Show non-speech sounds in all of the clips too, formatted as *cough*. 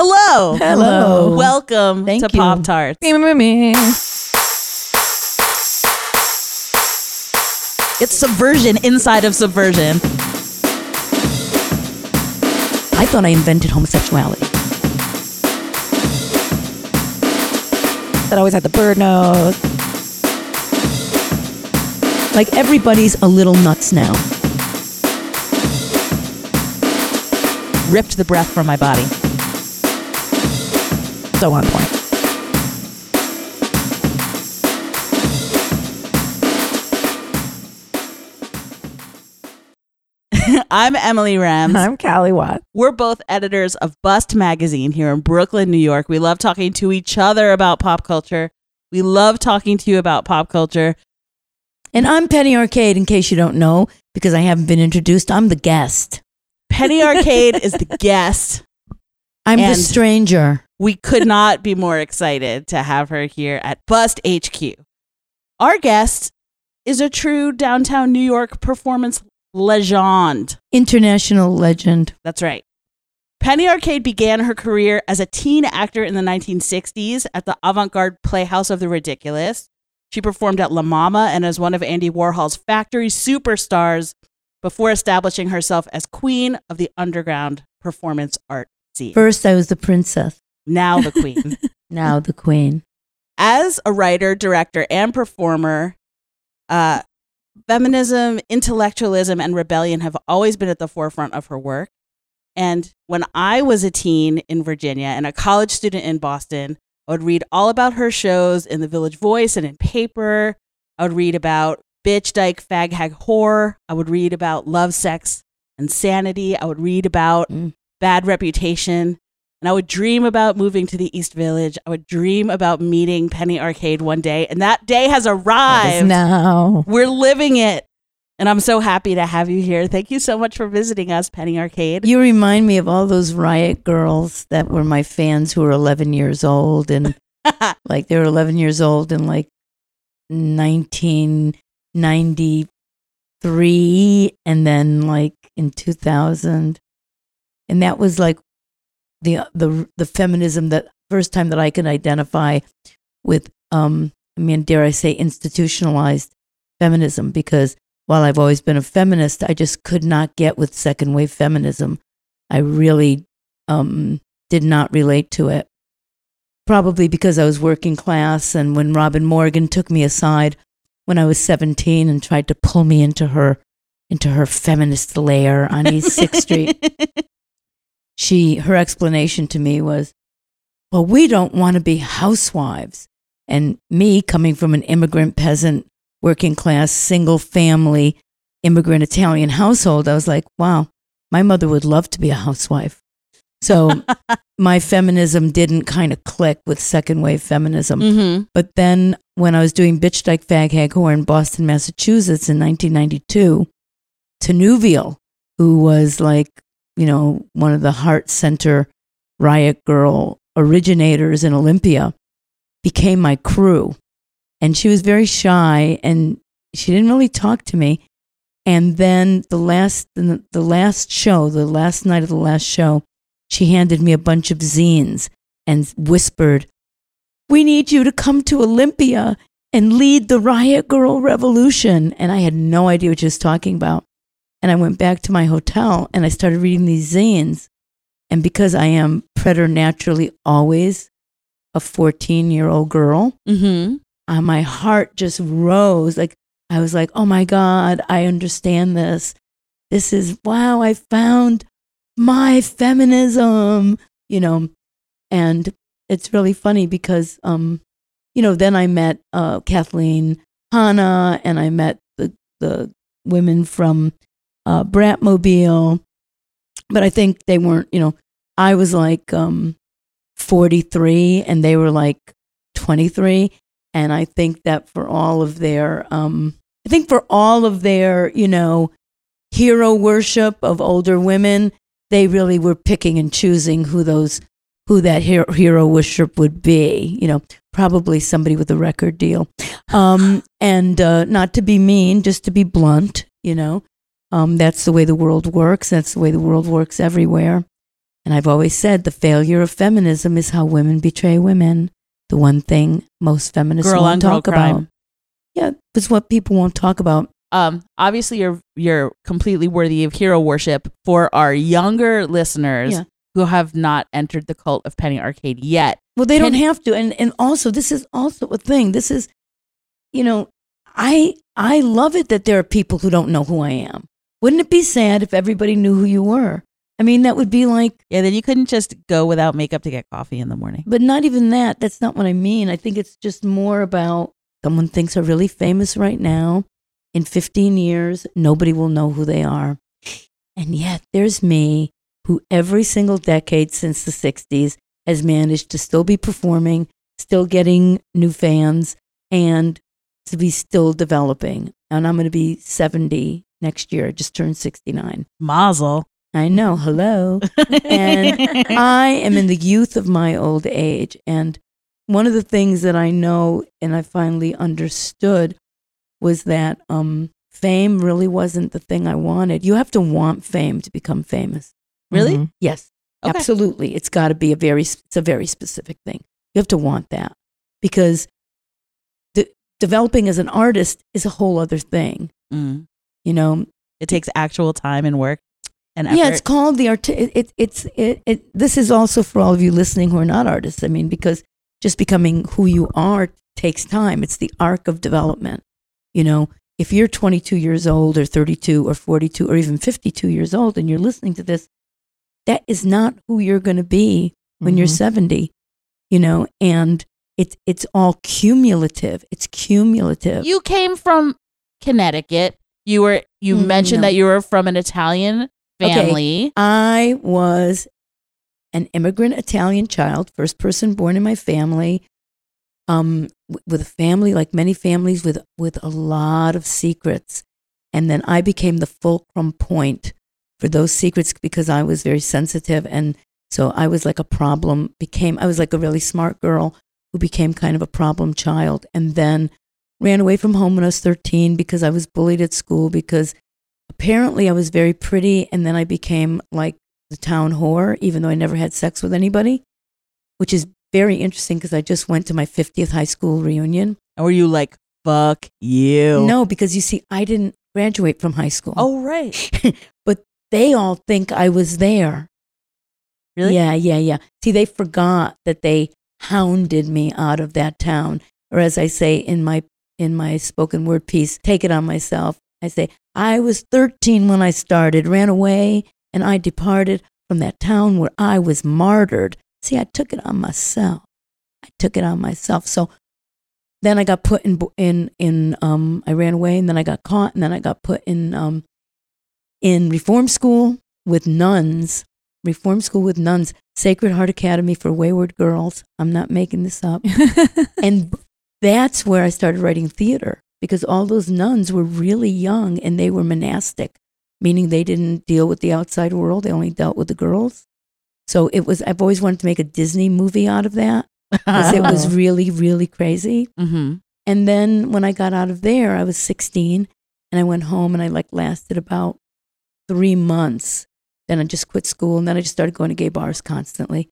Hello. Hello. Welcome Thank to you. Pop Tarts. It's subversion inside of subversion. I thought I invented homosexuality. That always had the bird nose. Like everybody's a little nuts now. Ripped the breath from my body. So on point. *laughs* I'm Emily Rems. I'm Callie Watt. We're both editors of Bust Magazine here in Brooklyn, New York. We love talking to each other about pop culture. We love talking to you about pop culture. And I'm Penny Arcade, in case you don't know, because I haven't been introduced. I'm the guest. Penny Arcade is the *laughs* guest. I'm And- the stranger. We could not be more excited to have her here at Bust HQ. Our guest is a true downtown New York performance legend. International legend. That's right. Penny Arcade began her career as a teen actor in the 1960s at the avant garde Playhouse of the Ridiculous. She performed at La Mama and as one of Andy Warhol's factory superstars before establishing herself as queen of the underground performance art scene. First, I was the princess. Now the *laughs* queen. Now the queen. as a writer, director, and performer, uh, feminism, intellectualism, and rebellion have always been at the forefront of her work. And when I was a teen in Virginia and a college student in Boston, I would read all about her shows in the Village Voice and in paper. I would read about bitch, dyke, fag, hag, whore. I would read about love, sex, and sanity. I would read about Mm. bad reputation. And I would dream about moving to the East Village. I would dream about meeting Penny Arcade one day. And that day has arrived. now. We're living it. And I'm so happy to have you here. Thank you so much for visiting us, Penny Arcade. You remind me of all those riot girls that were my fans who were 11 years old and *laughs* like they were 11 years old in like 1993 and then like in 2000 and that was like the the the feminism that first time that I can identify with um I mean dare I say institutionalized feminism because while I've always been a feminist I just could not get with second wave feminism. I really um did not relate to it. Probably because I was working class and when Robin Morgan took me aside when I was 17 and tried to pull me into her into her feminist lair on East 6th Street *laughs* she her explanation to me was well we don't want to be housewives. And me coming from an immigrant peasant working class single family immigrant Italian household I was like wow my mother would love to be a housewife. So *laughs* my feminism didn't kind of click with second wave feminism. Mm-hmm. but then when I was doing Bitch Dyke Fag Hag Whore in Boston, Massachusetts in 1992, Tobi Vail, who was like, you know, one of the Heart Center Riot Girl originators in Olympia, became my crew. And she was very shy and she didn't really talk to me. And then the last, the, last show, the last night of the last show, she handed me a bunch of zines and whispered, we need you to come to Olympia and lead the Riot Girl Revolution. And I had no idea what she was talking about. And I went back to my hotel and I started reading these zines. And because I am preternaturally always a 14 year old girl, Mm-hmm. uh, my heart just rose. Like, I was like, oh my God, I understand this. This is, wow, I found my feminism, you know. And it's really funny because, um, you know, then I met uh, Kathleen Hanna and I met the, the women from uh, Bratmobile. But I think they weren't, you know, I was like um, 43 and they were like 23 and i think that for all of their um i think for all of their you know hero worship of older women they really were picking and choosing who those who that hero, hero worship would be you know probably somebody with a record deal um and uh not to be mean just to be blunt you know um that's the way the world works that's the way the world works everywhere And I've always said the failure of feminism is how women betray women. The one thing most feminists Girl won't talk crime. about. Yeah, it's what people won't talk about. Um, obviously, you're you're completely worthy of hero worship for our younger listeners Yeah. who have not entered the cult of Penny Arcade yet. Well, they don't have to. And and also this is also a thing. This is you know, I I love it that there are people who don't know who I am. Wouldn't it be sad if everybody knew who you were? I mean, that would be like Yeah, then you couldn't just go without makeup to get coffee in the morning. but not even that. That's not what I mean. I think it's just more about someone thinks are really famous right now. In 15 years, nobody will know who they are. And yet there's me who every single decade since the 60s has managed to still be performing, still getting new fans, and to be still developing. And I'm going to be 70 next year. I just turned 69. Mazel. I know. Hello. And *laughs* I am in the youth of my old age. And one of the things that I know and I finally understood was that um, fame really wasn't the thing I wanted. You have to want fame to become famous. Really? Mhm. Yes, Okay. absolutely. It's got to be a very, it's a very specific thing. You have to want that because de- developing as an artist is a whole other thing. Mm. You know, It takes actual time and work and effort. Yeah, it's called the art. It, it, it's it, it. This is also for all of you listening who are not artists. I mean, because just becoming who you are takes time. It's the arc of development. You know, if you're 22 years old, or 32, or 42, or even 52 years old, and you're listening to this, that is not who you're going to be when you're Mhm. 70. You know, and it's it's all cumulative. It's cumulative. you came from Connecticut. You were you Mm, mentioned no. that you were from an Italian Okay. family. I was an immigrant Italian child, first person born in my family, um, w- with a family like many families with with a lot of secrets, and then I became the fulcrum point for those secrets because I was very sensitive, and so I was like a problem. Became I was like a really smart girl who became kind of a problem child, and then ran away from home when I was thirteen because I was bullied at school because apparently I was very pretty and then I became like the town whore, even though I never had sex with anybody, which is very interesting because I just went to my 50th high school reunion. And were you like, fuck you? No, because you see, I didn't graduate from high school. Oh, right. *laughs* but they all think I was there. Really? Yeah, yeah, yeah. See, they forgot that they hounded me out of that town. Or as I say in my in my spoken word piece, take it on myself. I say, I was 13 when I started, ran away, and I departed from that town where I was martyred. See, I took it on myself. I took it on myself. So then I got put in in in um I ran away and then I got caught and then I got put in um in reform school with nuns. Reform school with nuns. Sacred Heart Academy for Wayward Girls. I'm not making this up. *laughs* and that's where I started writing theater because all those nuns were really young and they were monastic, meaning they didn't deal with the outside world. They only dealt with the girls. So it was, I've always wanted to make a Disney movie out of that because it was *laughs* really, really crazy. hmm And then when I got out of there, I was 16 and I went home and I like lasted about three months. Then I just quit school and then I just started going to gay bars constantly.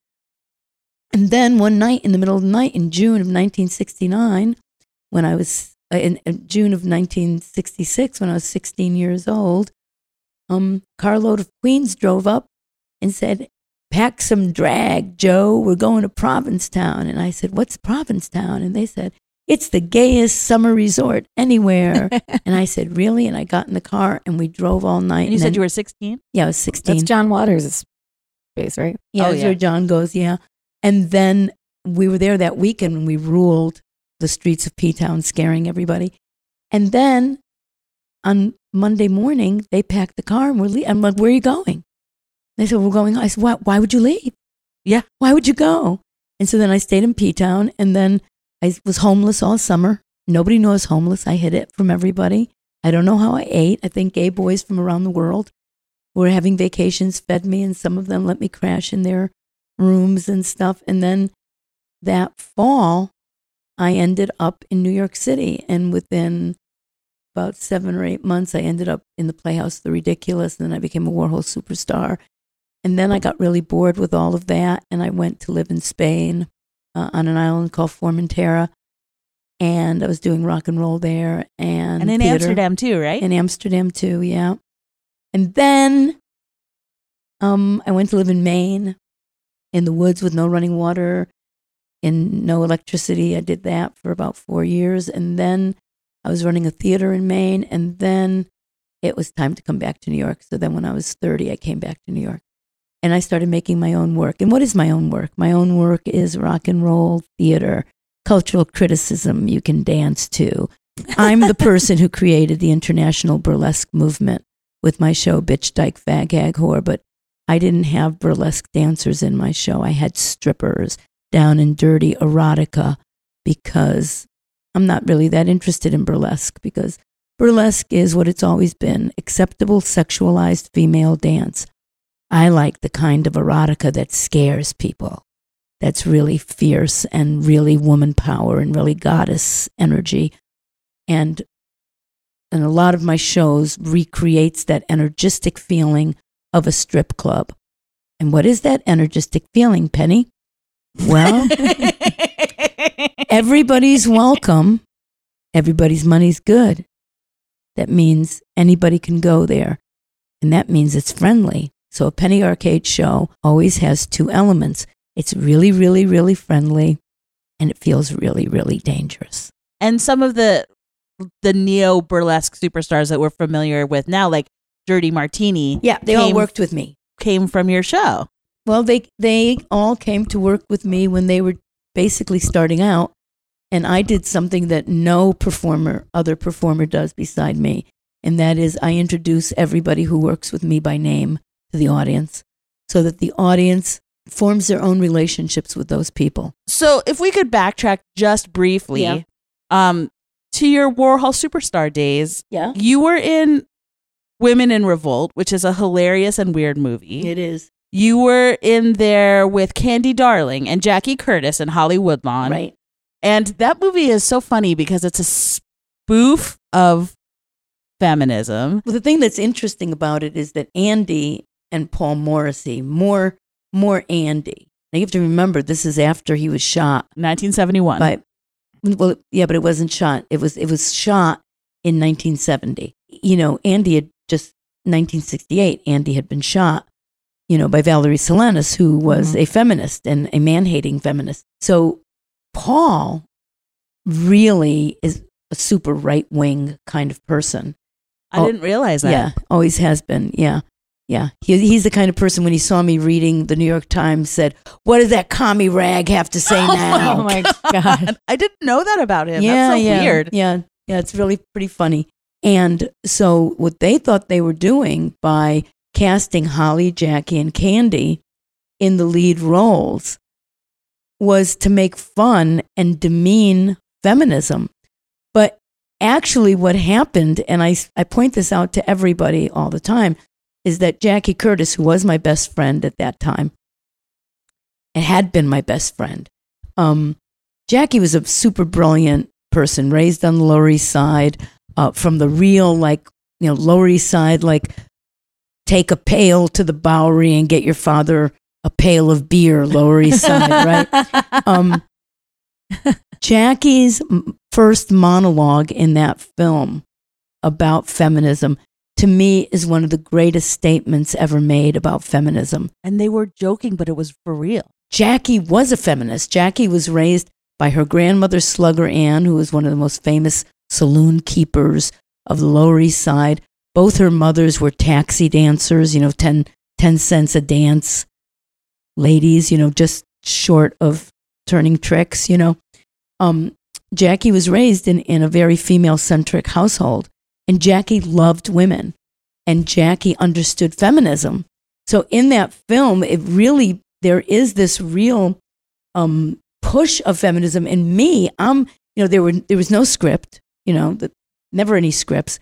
And then one night in the middle of the night in June of 1969, when I was uh, in, in June of 1966, when I was 16 years old, um, carload of Queens drove up and said, "Pack some drag, Joe. We're going to Provincetown." And I said, "What's Provincetown?" And they said, "It's the gayest summer resort anywhere." *laughs* and I said, "Really?" And I got in the car and we drove all night. And you said you were 16? yeah, I was 16. That's John Waters' base, right? Yeah, Oh, yeah. John goes. Yeah, and then we were there that weekend and we ruled the streets of P Town, scaring everybody. And then on Monday morning, they packed the car and we're leaving. I'm like, "Where are you going?" They said, "We're going." I said, "Why? Why would you leave? Yeah. why would you go?" And so then I stayed in P Town, and then I was homeless all summer. Nobody knew I was homeless. I hid it from everybody. I don't know how I ate. I think gay boys from around the world who were having vacations fed me, and some of them let me crash in their rooms and stuff. And then that fall, I ended up in New York City. And within about seven or eight months, I ended up in the Playhouse, The Ridiculous. And then I became a Warhol superstar. and then I got really bored with all of that, and I went to live in Spain uh, on an island called Formentera, and I was doing rock and roll there, and And in theater. Amsterdam too, right? in Amsterdam too, yeah. And then um, I went to live in Maine, in the woods with no running water, and no electricity. I did that for about four years, and then I was running a theater in Maine, and then it was time to come back to New York. So then, when I was thirty, I came back to New York, and I started making my own work. And what is my own work? My own work is rock and roll theater, cultural criticism. You can dance to. I'm the *laughs* person who created the international burlesque movement with my show Bitch Dyke Fag Hag Whore, but I didn't have burlesque dancers in my show. I had strippers down in dirty erotica because I'm not really that interested in burlesque because burlesque is what it's always been acceptable sexualized female dance. I like the kind of erotica that scares people, that's really fierce and really woman power and really goddess energy. And and a lot of my shows recreates that energistic feeling of a strip club. And what is that energistic feeling, Penny? Well, *laughs* everybody's welcome. Everybody's money's good. That means anybody can go there. And that means it's friendly. So a Penny Arcade show always has two elements. It's really, really, really friendly and it feels really, really dangerous. and some of the the neo burlesque superstars that we're familiar with now, like Dirty Martini, Yeah, they all worked with me. came from your show. Well, they they all came to work with me when they were basically starting out, and I did something that no performer, other performer, does beside me, and that is I introduce everybody who works with me by name to the audience, so that the audience forms their own relationships with those people. So if we could backtrack just briefly, Yeah. um, to your Warhol superstar days, Yeah, you were in Women in Revolt, which is a hilarious and weird movie. it is You were in there with Candy Darling and Jackie Curtis and Holly Woodlawn. right. And that movie is so funny because it's a spoof of feminism. Well, the thing that's interesting about it is that Andy and Paul Morrissey, more more Andy. Now you have to remember this is after he was shot 1971. by well yeah but it wasn't shot it was it was shot in 1970 you know andy had just 1968 andy had been shot you know by valerie solanas who was Mhm. a feminist and a man-hating feminist so paul really is a super right-wing kind of person I Oh, didn't realize that. yeah always has been yeah yeah he, he's the kind of person when he saw me reading the new york times said what does that commie rag have to say now *laughs* Oh my god. *laughs* I didn't know that about him. yeah, That's so yeah, weird. Yeah, yeah, it's really pretty funny. And so, what they thought they were doing by casting Holly, Jackie, and Candy in the lead roles was to make fun and demean feminism. But actually, what happened, and I, I point this out to everybody all the time, is that Jackie Curtis, who was my best friend at that time, and had been my best friend, um, Jackie was a super brilliant person, raised on the Lower East Side, uh, from the real, like, you know, Lower East Side, like, take a pail to the Bowery and get your father a pail of beer, Lower East Side, *laughs* right? Um, Jackie's first monologue in that film about feminism, to me, is one of the greatest statements ever made about feminism. And they were joking, but it was for real. Jackie was a feminist. Jackie was raised by her grandmother, Slugger Ann, who was one of the most famous saloon keepers of the Lower East Side. Both her mothers were taxi dancers, you know, 10, 10 cents a dance ladies, you know, just short of turning tricks, you know. Um, Jackie was raised in, in a very female centric household, and Jackie loved women, and Jackie understood feminism. So in that film, it really there is this real um, push of feminism. And me, I'm you know there were there was no script, you know, the, never any scripts,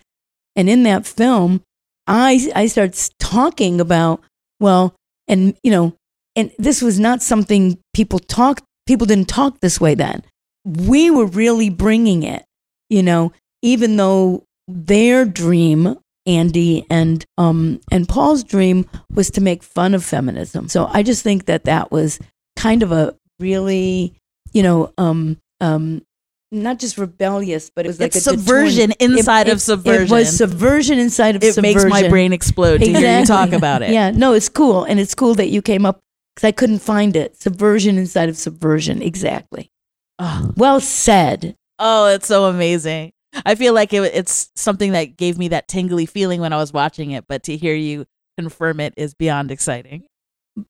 and in that film, I I started talking about well, and you know, and this was not something people talked. People didn't talk this way then. We were really bringing it, you know, even though their dream Andy and um and Paul's dream was to make fun of feminism. So I just think that that was kind of a really, you know, um um not just rebellious, but it was like it's a subversion inside it- of it- subversion. It was subversion inside of subversion. it makes my brain explode to hear you talk about it. Yeah, no, it's cool, and it's cool that you came up because I couldn't find it. Subversion inside of subversion, exactly. Oh, Well said. oh, it's so amazing. I feel like it, it's something that gave me that tingly feeling when I was watching it, but to hear you confirm it is beyond exciting.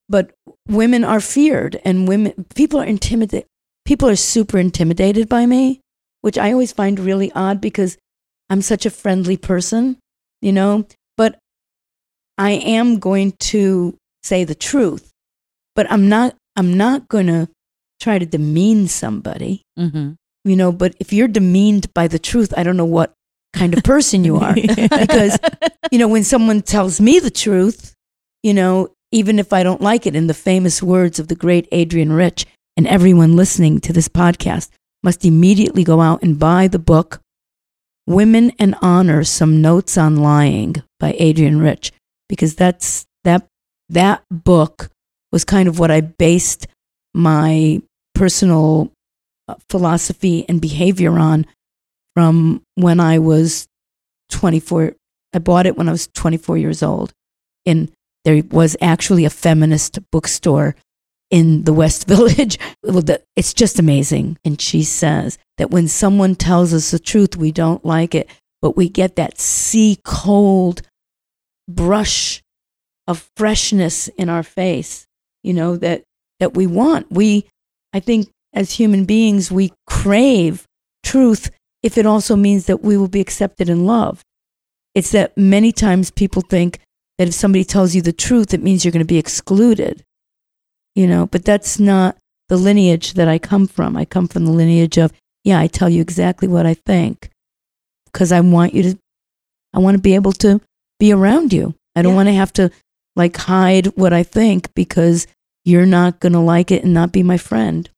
But women are feared, and women people are intimidated. People are super intimidated by me, which I always find really odd because I'm such a friendly person, you know. But I am going to say the truth, but I'm not. I'm not going to try to demean somebody. Mm-hmm. you know but if you're demeaned by the truth i don't know what kind of person you are *laughs* because you know when someone tells me the truth you know even if i don't like it in the famous words of the great adrienne rich and everyone listening to this podcast must immediately go out and buy the book women and honor some notes on lying by adrienne rich because that's that that book was kind of what i based my personal uh, philosophy and behavior on from when I was 24. I bought it when I was 24 years old. And there was actually a feminist bookstore in the West *laughs* Village. It's just amazing. And she says that when someone tells us the truth, we don't like it, but we get that sea cold brush of freshness in our face, you know, that, that we want. We, I think as human beings, we crave truth if it also means that we will be accepted and loved. It's that many times people think that if somebody tells you the truth, it means you're going to be excluded. You know, but that's not the lineage that I come from. I come from the lineage of, yeah, I tell you exactly what I think because I want you to, I want to be able to be around you. I don't Yeah. want to have to like hide what I think because you're not going to like it and not be my friend.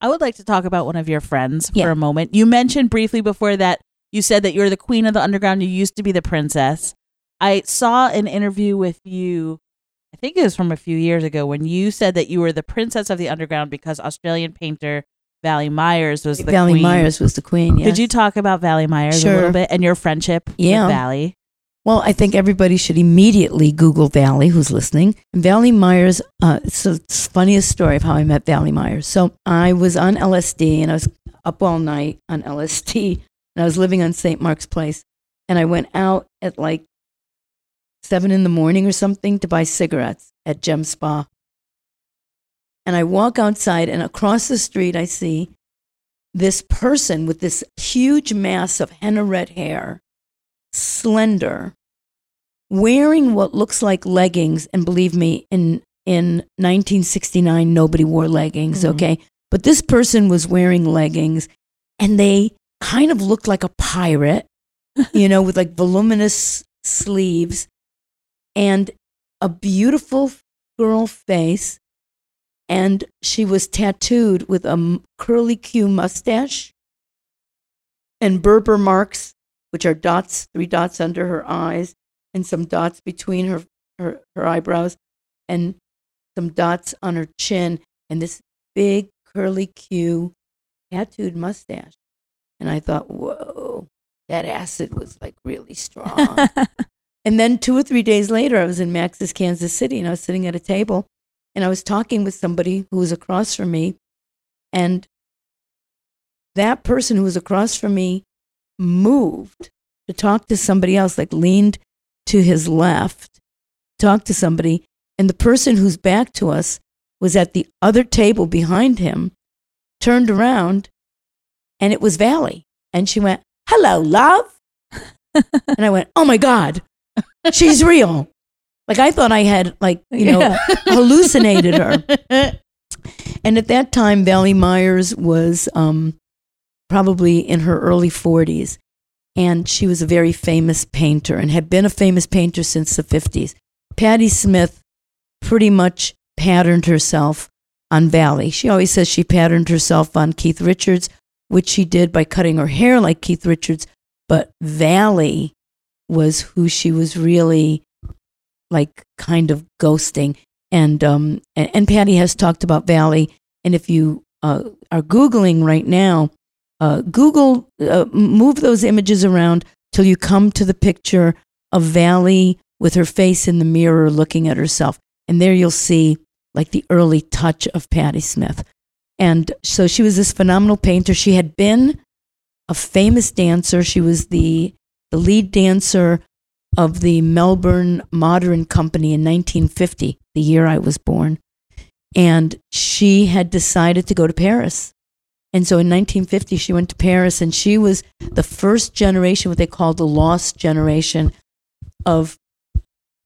I would like to talk about one of your friends Yeah. for a moment. You mentioned briefly before that you said that you're the queen of the underground. You used to be the princess. I saw an interview with you, I think it was from a few years ago, when you said that you were the princess of the underground because Australian painter Vali Myers was the Vali queen. Myers was the queen. Yes. Could you talk about Vali Myers a little bit and your friendship Yeah. with Vali? Well, I think everybody should immediately Google Vali who's listening. Vali Myers, uh, it's the funniest story of how I met Vali Myers. So I was on LSD and I was up all night on LSD and I was living on St. Mark's Place. And I went out at like seven in the morning or something to buy cigarettes at Gem Spa. And I walk outside and across the street I see this person with this huge mass of henna red hair slender, wearing what looks like leggings. And believe me, in in 1969, nobody wore leggings. Mhm. Okay, but this person was wearing leggings, and they kind of looked like a pirate, *laughs* you know, with like voluminous sleeves and a beautiful girl face. And she was tattooed with a curly Q mustache and Berber marks which are dots, three dots under her eyes, and some dots between her, her, her eyebrows, and some dots on her chin, and this big curly Q tattooed mustache. And I thought, whoa, that acid was like really *laughs* strong. And then two or three days later, I was in Max's Kansas City, and I was sitting at a table, and I was talking with somebody who was across from me, and that person who was across from me moved to talk to somebody else, like leaned to his left, talked to somebody, and the person who's back to us was at the other table behind him, turned around, and it was Vali. And she went, Hello, love. *laughs* and I went, Oh my God, she's real. Like I thought I had, like, you know, *laughs* hallucinated her. And at that time, Vali Myers was um, probably in her early 40s. And she was a very famous painter and had been a famous painter since the 50s. Patti Smith pretty much patterned herself on Vali. She always says she patterned herself on Keith Richards, which she did by cutting her hair like Keith Richards. But Vali was who she was really like kind of ghosting. And um and, and Patti has talked about Vali. And if you uh, are googling right now, uh, Google uh, move those images around till you come to the picture of Vali with her face in the mirror looking at herself. And there you'll see like the early touch of Patti Smith. And so she was this phenomenal painter. She had been a famous dancer. She was the, the lead dancer of the Melbourne Modern Company in 1950, the year I was born. And she had decided to go to Paris. And so in 1950, she went to Paris and she was the first generation, what they called the lost generation of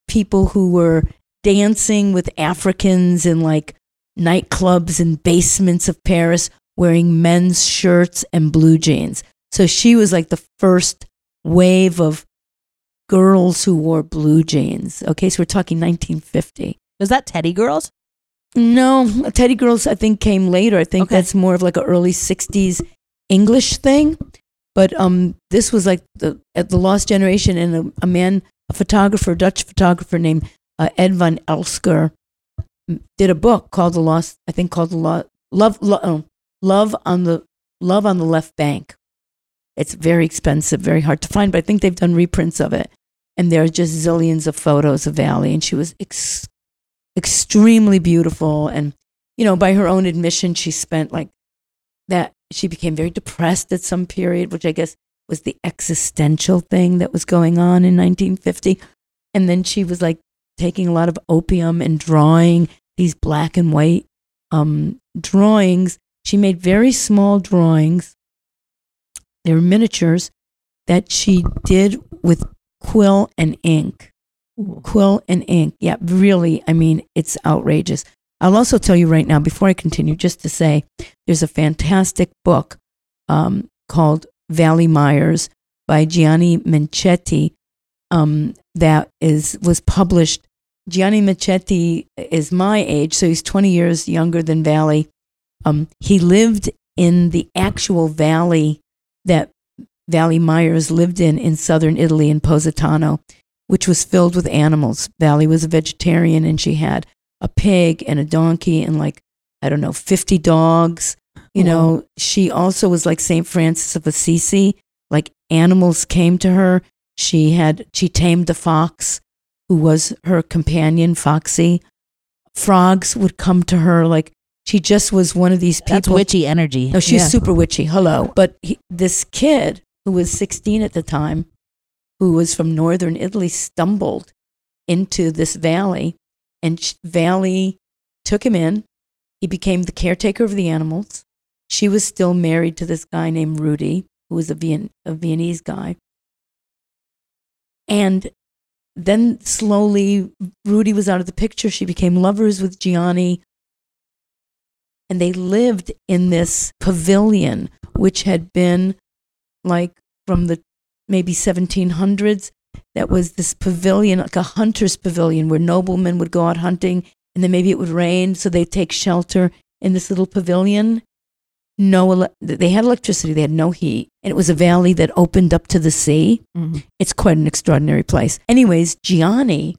people who were dancing with Africans in like nightclubs and basements of Paris wearing men's shirts and blue jeans. So she was like the first wave of girls who wore blue jeans. Okay, so we're talking 1950. Was that Teddy Girls? No, Teddy Girls I think came later. I think Okay. that's more of like an early 60s English thing. But um this was like the at the lost generation and a, a man a photographer, a Dutch photographer named uh, Ed van Elsken did a book called the lost I think called the Lo- love Lo- oh, love on the love on the left bank. It's very expensive, very hard to find, but I think they've done reprints of it. And there are just zillions of photos of Vali and she was ex- extremely beautiful. And you know by her own admission she spent like that she became very depressed at some period which i guess was the existential thing that was going on in 1950 and then she was like taking a lot of opium and drawing these black and white um, drawings. She made very small drawings they were miniatures that she did with quill and ink quill and ink. Yeah, really, I mean, it's outrageous. I'll also tell you right now, before I continue, just to say there's a fantastic book um, called Vali Myers by Gianni Menchetti um, that is was published. Gianni Menchetti is my age, so he's 20 years younger than Vali. Um, he lived in the actual valley that Vali Myers lived in in southern Italy in Positano which was filled with animals. Vali was a vegetarian and she had a pig and a donkey and like, I don't know, 50 dogs. You know, she also was like St. Francis of Assisi. Like animals came to her. She had, she tamed the fox who was her companion, Foxy. Frogs would come to her. Like she just was one of these people. That's witchy energy. No, she's Yeah. super witchy. Hello. But he, this kid who was 16 at the time, who was from northern Italy, stumbled into this valley, and Vali took him in. He became the caretaker of the animals. She was still married to this guy named Rudy, who was a, Vien- a Viennese guy. And then slowly, Rudy was out of the picture. She became lovers with Gianni and they lived in this pavilion which had been like from the maybe 1700s that was this pavilion like a hunter's pavilion where noblemen would go out hunting and then maybe it would rain so they'd take shelter in this little pavilion no ele- they had electricity they had no heat and it was a valley that opened up to the sea Mhm. it's quite an extraordinary place. Anyways, Gianni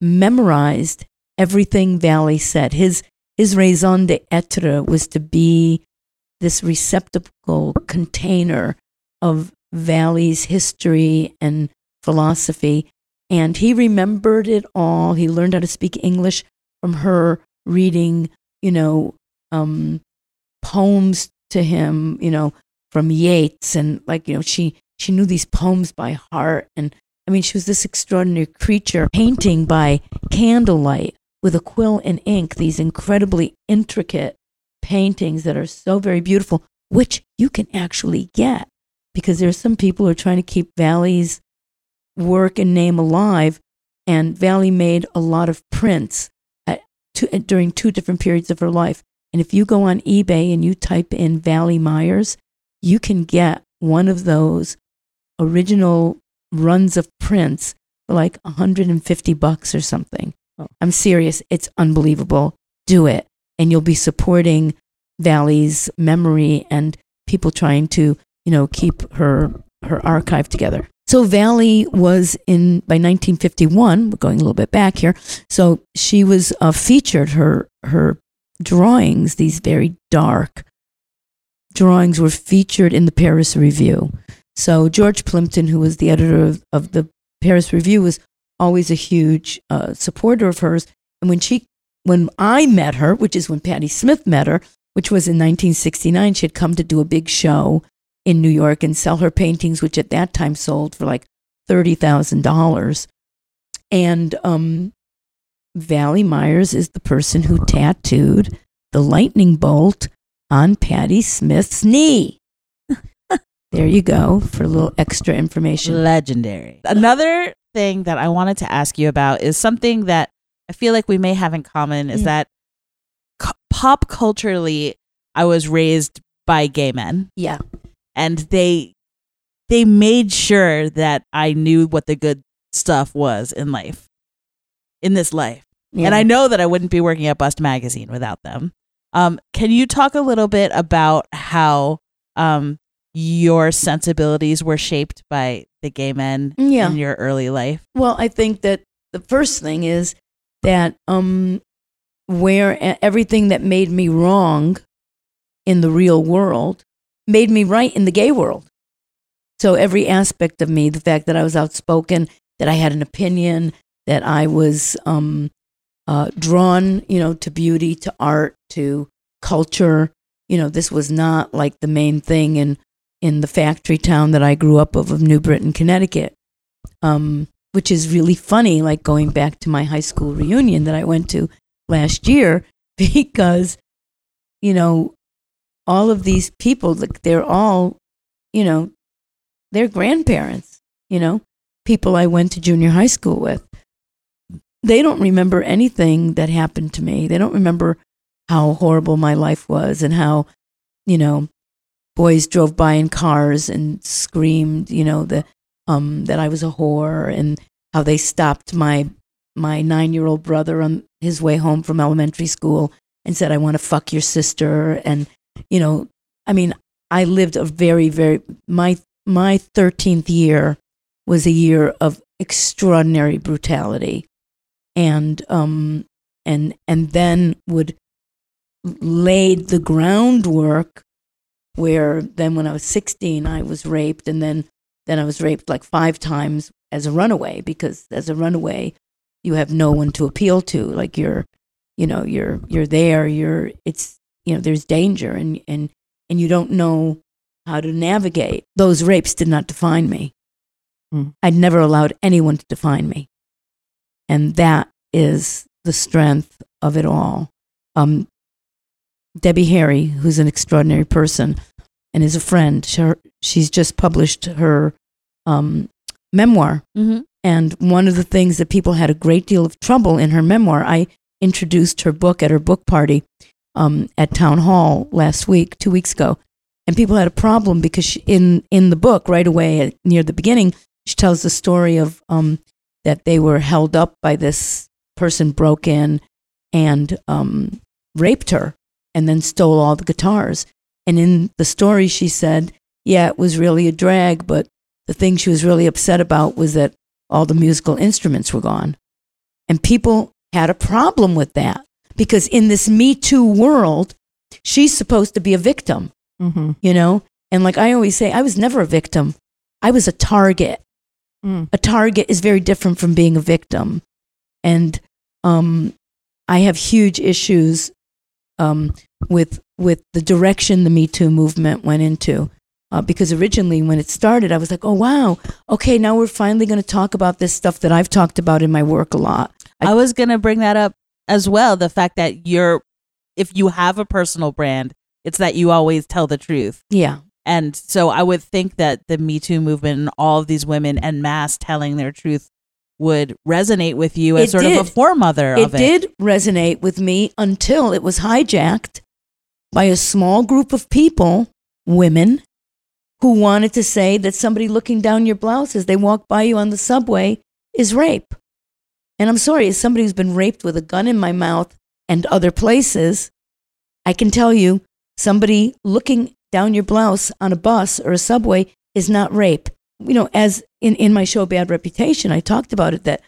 memorized everything Vali said. His his raison d'etre was to be this receptacle container of Vali's history and philosophy. And he remembered it all. He learned how to speak English from her reading, you know, um, poems to him, you know, from Yeats. And like, you know, she, she knew these poems by heart. And I mean, she was this extraordinary creature painting by candlelight with a quill and ink, these incredibly intricate paintings that are so very beautiful, which you can actually get because there are some people who are trying to keep Vali's work and name alive. And Vali made a lot of prints at two, during two different periods of her life. And if you go on eBay and you type in Vali Myers, you can get one of those original runs of prints for like 150 bucks or something. Oh. I'm serious. It's unbelievable. Do it. And you'll be supporting Vali's memory and people trying to, you know, keep her her archive together. So Vali was in by 1951. We're going a little bit back here. So she was uh, featured. Her her drawings, these very dark drawings, were featured in the Paris Review. So George Plimpton, who was the editor of, of the Paris Review, was always a huge uh, supporter of hers. And when she, when I met her, which is when Patti Smith met her, which was in 1969, she had come to do a big show in New York and sell her paintings, which at that time sold for like thirty thousand dollars. And um, Vali Myers is the person who tattooed the lightning bolt on Patti Smith's knee. *laughs* there you go for a little extra information. Legendary. Another thing that I wanted to ask you about is something that I feel like we may have in common is Mm. that c- pop culturally, I was raised by gay men, Yeah. and they they made sure that I knew what the good stuff was in life, in this life. And I know that I wouldn't be working at Bust Magazine without them. Um, can you talk a little bit about how um, your sensibilities were shaped by the gay men Yeah. in your early life? Well, I think that the first thing is that um, where everything that made me wrong in the real world made me right in the gay world. So every aspect of me, the fact that I was outspoken, that I had an opinion, that I was um, uh, drawn, you know, to beauty, to art, to culture. You know, this was not like the main thing in in the factory town that I grew up of of New Britain, Connecticut. Um, which is really funny, like going back to my high school reunion that I went to last year, *laughs* because, you know, all of these people, like, they're all, you know, they're grandparents, you know, people I went to junior high school with. They don't remember anything that happened to me. They don't remember how horrible my life was and how, you know, boys drove by in cars and screamed, you know, the um, that I was a whore and how they stopped my my nine year old brother on his way home from elementary school and said, I want to fuck your sister. And, you know, I mean, I lived a very, very, my, my 13th year was a year of extraordinary brutality. And, um, and, and then would laid the groundwork where then when I was 16, I was raped. And then, then I was raped like five times as a runaway because as a runaway, you have no one to appeal to. Like you're, you know, you're you're there. You're it's you know there's danger and and and you don't know how to navigate. Those rapes did not define me. Hmm. I'd never allowed anyone to define me, and that is the strength of it all. Um, Debbie Harry, who's an extraordinary person and is a friend, she, she's just published her um, memoir. Mm-hmm. and one of the things that people had a great deal of trouble in her memoir, I introduced her book at her book party um, at town hall last week, two weeks ago, and people had a problem because she, in in the book right away at, near the beginning, she tells the story of um, that they were held up by this person, broke in and um, raped her, and then stole all the guitars. And in the story, she said, "Yeah, it was really a drag, but." The thing she was really upset about was that all the musical instruments were gone. And people had a problem with that because in this Me Too world, she's supposed to be a victim, Mm-hmm. you know? And like I always say, I was never a victim. I was a target. Mm. A target is very different from being a victim. And um, I have huge issues um, with with the direction the Me Too movement went into. Uh, because originally, when it started, I was like, "Oh wow, okay, now we're finally going to talk about this stuff that I've talked about in my work a lot." I- I was going to bring that up as well. The fact that you're, if you have a personal brand, it's that you always tell the truth. Yeah, And so I would think that the Me Too movement and all of these women and mass telling their truth would resonate with you as It sort of a foremother it of it. it. did resonate with me until it was hijacked by a small group of people, women, who wanted to say that somebody looking down your blouse as they walk by you on the subway is rape. And I'm sorry, as somebody who's been raped with a gun in my mouth and other places, I can tell you somebody looking down your blouse on a bus or a subway is not rape. You know, as in, in my show Bad Reputation, I talked about it that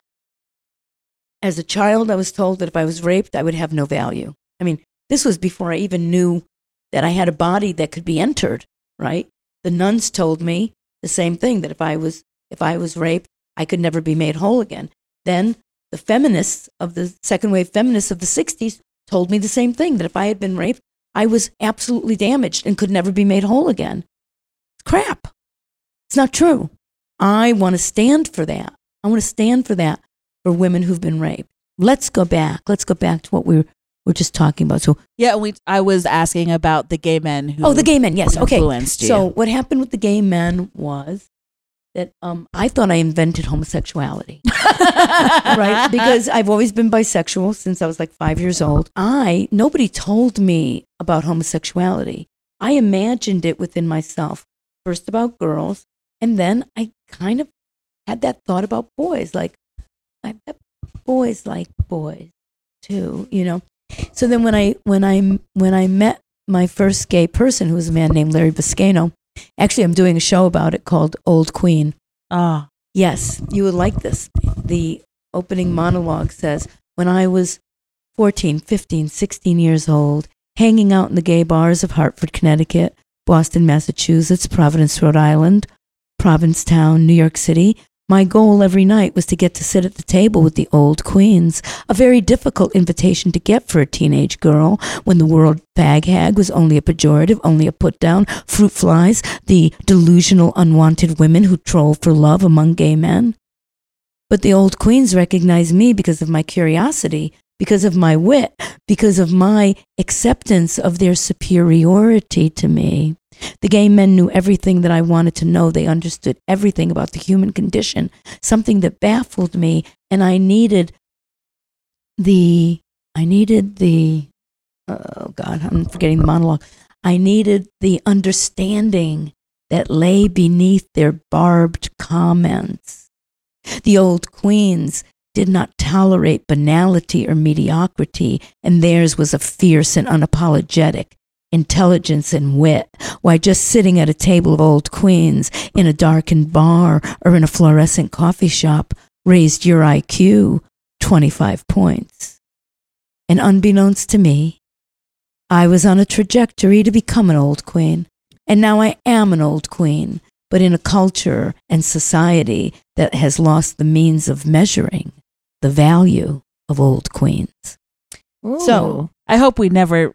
as a child, I was told that if I was raped, I would have no value. I mean, this was before I even knew that I had a body that could be entered, right? The nuns told me the same thing that if I was if I was raped, I could never be made whole again. Then the feminists of the second wave feminists of the 60s told me the same thing that if I had been raped, I was absolutely damaged and could never be made whole again. Crap. It's not true. I want to stand for that. I want to stand for that for women who've been raped. Let's go back. Let's go back to what we were, were just talking about. So, Yeah, we. I was asking about the gay men who. oh, the gay men. Yes. Okay. you. So, what happened with the gay men was that um, I thought I invented homosexuality. *laughs* right? Because I've always been bisexual since I was like five years old. I, nobody told me about homosexuality. I imagined it within myself, first about girls, and then I kind of had that thought about boys. Like, I bet boys like boys too, you know? So then when I, when I, when I met my first gay person, who was a man named Larry Biscano, actually, I'm doing a show about it called Old Queen. oh, Yes, you would like this. The opening monologue says, When I was 14, 15, 16 years old, hanging out in the gay bars of Hartford, Connecticut, Boston, Massachusetts, Providence, Rhode Island, Provincetown, New York City, my goal every night was to get to sit at the table with the old queens, a very difficult invitation to get for a teenage girl when the word fag hag was only a pejorative, only a put down, fruit flies, the delusional, unwanted women who troll for love among gay men. But the old queens recognized me because of my curiosity, because of my wit, because of my acceptance of their superiority to me. The gay men knew everything that I wanted to know. They understood everything about the human condition, something that baffled me, and I needed the I needed the oh god, I'm forgetting the monologue. I needed the understanding that lay beneath their barbed comments. The old queens did not tolerate banality or mediocrity, and theirs was a fierce and unapologetic intelligence and wit. Why, just sitting at a table of old queens in a darkened bar or in a fluorescent coffee shop raised your IQ 25 points. And unbeknownst to me, I was on a trajectory to become an old queen. And now I am an old queen, but in a culture and society that has lost the means of measuring the value of old queens. So- I hope we never,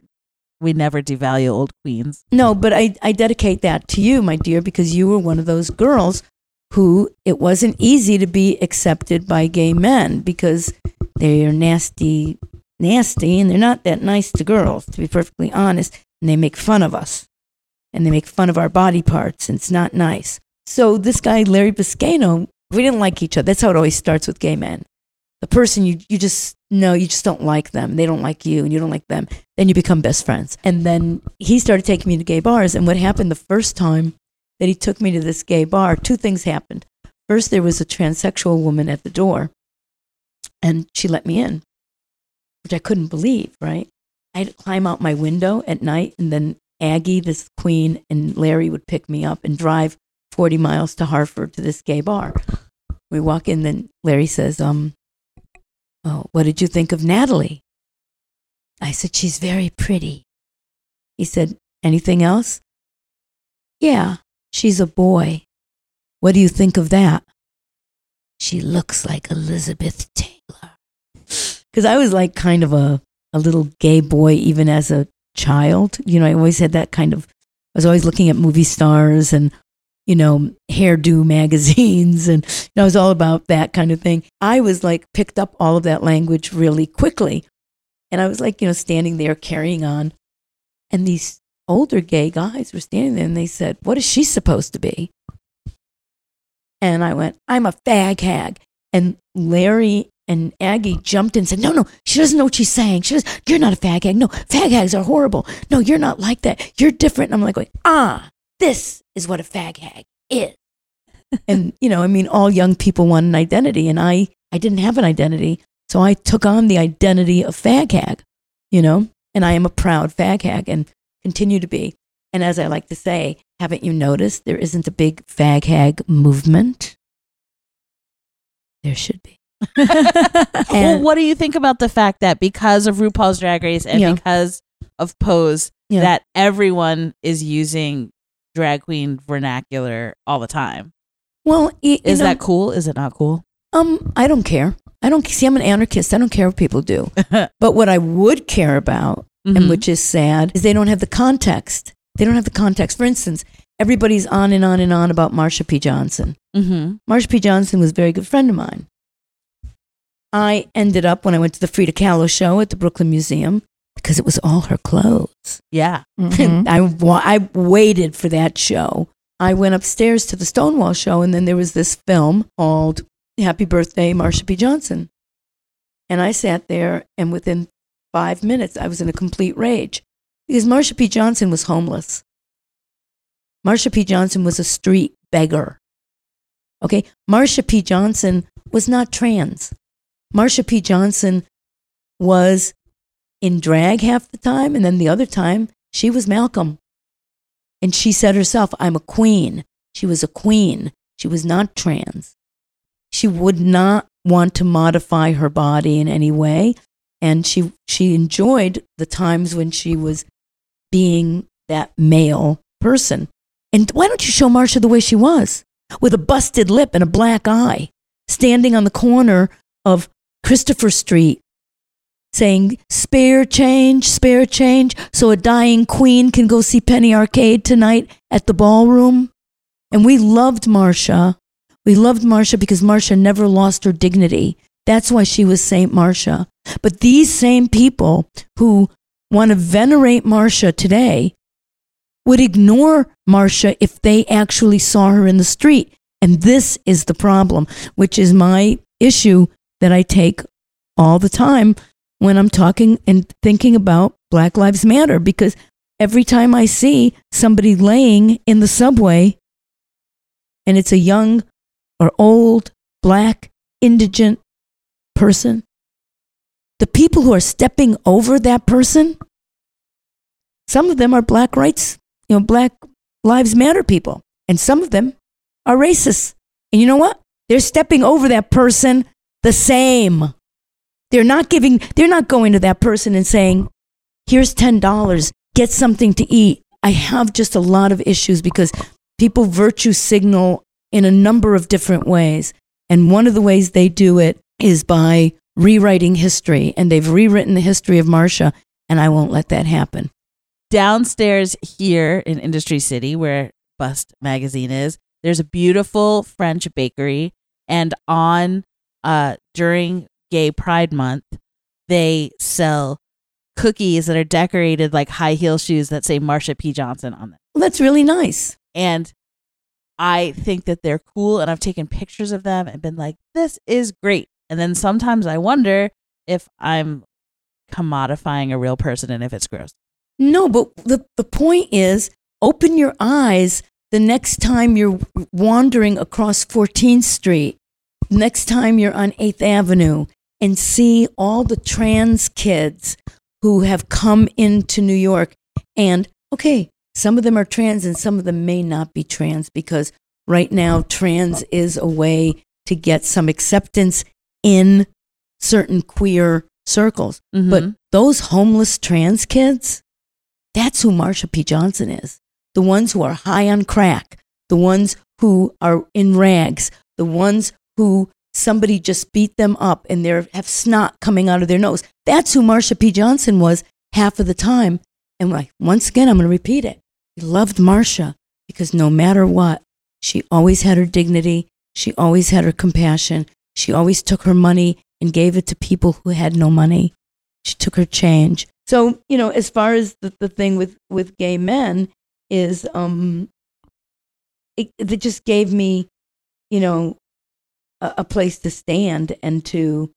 we never devalue old queens. No, but I, I dedicate that to you, my dear, because you were one of those girls who it wasn't easy to be accepted by gay men because they're nasty, nasty, and they're not that nice to girls, to be perfectly honest. And they make fun of us and they make fun of our body parts, and it's not nice. So this guy, Larry Biscano, we didn't like each other. That's how it always starts with gay men. The person you, you just know, you just don't like them. They don't like you, and you don't like them. Then you become best friends. And then he started taking me to gay bars. And what happened the first time that he took me to this gay bar, two things happened. First, there was a transsexual woman at the door, and she let me in, which I couldn't believe, right? I had to climb out my window at night, and then Aggie, this queen, and Larry would pick me up and drive 40 miles to Hartford to this gay bar. We walk in, then Larry says, um, oh, what did you think of Natalie? I said, she's very pretty. He said, anything else? Yeah, she's a boy. What do you think of that? She looks like Elizabeth Taylor. *gasps* Because I was like kind of a, a little gay boy even as a child. You know, I always had that kind of, I was always looking at movie stars and, you know, hairdo *laughs* magazines. And you know, I was all about that kind of thing. I was like, picked up all of that language really quickly. And I was like, you know, standing there carrying on. And these older gay guys were standing there and they said, What is she supposed to be? And I went, I'm a fag hag. And Larry and Aggie jumped in and said, No, no, she doesn't know what she's saying. She does, you're not a fag hag. No, fag hags are horrible. No, you're not like that. You're different. And I'm like, Ah, this is what a fag hag is. *laughs* and, you know, I mean, all young people want an identity. And I, I didn't have an identity. So I took on the identity of fag hag, you know, and I am a proud fag hag and continue to be. And as I like to say, Haven't you noticed there isn't a big fag hag movement? There should be. *laughs* well, what do you think about the fact that because of RuPaul's Drag Race and Yeah. because of Pose, Yeah. that everyone is using drag queen vernacular all the time? Well, Is know, that cool? Is it not cool? Um, I don't care. I don't see. I'm an anarchist. I don't care what people do. *laughs* but what I would care about, Mhm. and which is sad, is they don't have the context. They don't have the context. For instance, everybody's on and on and on about Marsha P. Johnson. Mhm. Marsha P. Johnson was a very good friend of mine. I ended up when I went to the Frida Kahlo show at the Brooklyn Museum because it was all her clothes. Yeah. Mhm. *laughs* I, wa- I waited for that show. I went upstairs to the Stonewall show, and then there was this film called Happy Birthday, Marsha P. Johnson. And I sat there, and within five minutes, I was in a complete rage because Marsha P. Johnson was homeless. Marsha P. Johnson was a street beggar. Okay? Marsha P. Johnson was not trans. Marsha P. Johnson was in drag half the time, and then the other time, she was Malcolm. And she said herself, I'm a queen. She was a queen. She was not trans. She would not want to modify her body in any way. And she, she enjoyed the times when she was being that male person. And why don't you show Marsha the way she was? With a busted lip and a black eye, standing on the corner of Christopher Street saying, spare change, spare change, so a dying queen can go see Penny Arcade tonight at the ballroom. And we loved Marsha. We loved Marsha because Marsha never lost her dignity. That's why she was Saint Marsha. But these same people who want to venerate Marsha today would ignore Marsha if they actually saw her in the street. And this is the problem, which is my issue that I take all the time when I'm talking and thinking about Black Lives Matter because every time I see somebody laying in the subway and it's a young or old, black, indigent person, the people who are stepping over that person, some of them are black rights, you know, Black Lives Matter people, and some of them are racists. And you know what? They're stepping over that person the same. They're not giving, they're not going to that person and saying, here's $10, get something to eat. I have just a lot of issues because people virtue signal in a number of different ways. And one of the ways they do it is by rewriting history. And they've rewritten the history of Marsha, and I won't let that happen. Downstairs here in Industry City, where Bust Magazine is, there's a beautiful French bakery. And on uh, during Gay Pride Month, they sell cookies that are decorated like high heel shoes that say Marsha P. Johnson on them. Well, that's really nice. And I think that they're cool. And I've taken pictures of them and been like, this is great. And then sometimes I wonder if I'm commodifying a real person and if it's gross. No, but the, the point is open your eyes the next time you're wandering across 14th Street, next time you're on 8th Avenue, and see all the trans kids who have come into New York. And okay, some of them are trans and some of them may not be trans because right now trans is a way to get some acceptance in certain queer circles. But Mhm. those homeless trans kids, that's who Marsha P. Johnson is. The ones who are high on crack, the ones who are in rags, the ones who somebody just beat them up and they have snot coming out of their nose. That's who Marsha P. Johnson was half of the time. And like, once again, I'm going to repeat it. We loved Marsha because no matter what, she always had her dignity. She always had her compassion. She always took her money and gave it to people who had no money. She took her change. So, you know, as far as the, the thing with, with gay men is, um, it, it just gave me, you know, a, a place to stand and to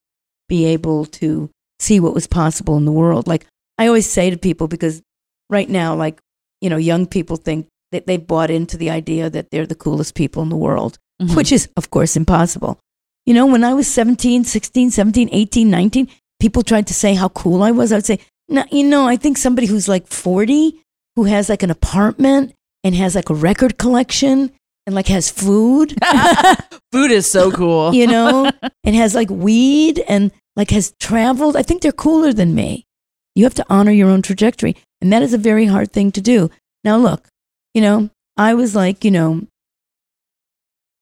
be able to see what was possible in the world. Like I always say to people, because right now, like, you know, young people think that they bought into the idea that they're the coolest people in the world, Mhm. which is, of course, impossible. You know, when I was 17, 16, 17, 18, 19, people tried to say how cool I was. I would say, no, you know, I think somebody who's like 40, who has like an apartment and has like a record collection and like has food, *laughs* Food is so cool. you know, and has like weed and like has traveled. I think they're cooler than me. You have to honor your own trajectory. And that is a very hard thing to do. Now, look, you know, I was like, you know,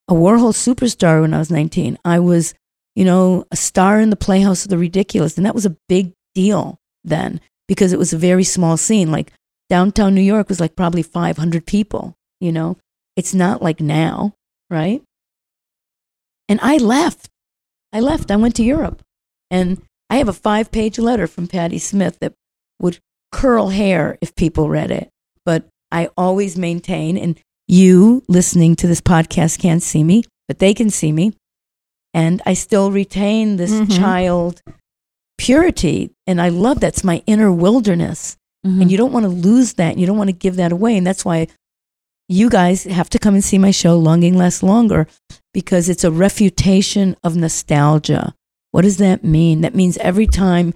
a Warhol superstar when I was 19. I was, you know, a star in the Playhouse of the Ridiculous. And that was a big deal then because it was a very small scene. Like downtown New York was like probably 500 people, you know? It's not like now, right? And I left. I left. I went to Europe. And I have a five page letter from Patti Smith that would curl hair if people read it. But I always maintain, and you listening to this podcast can't see me, but they can see me. And I still retain this Mhm. child purity. And I love that's my inner wilderness. Mhm. And you don't want to lose that. And you don't want to give that away. And that's why you guys have to come and see my show, Longing Lasts Longer, because it's a refutation of nostalgia. What does that mean? That means every time,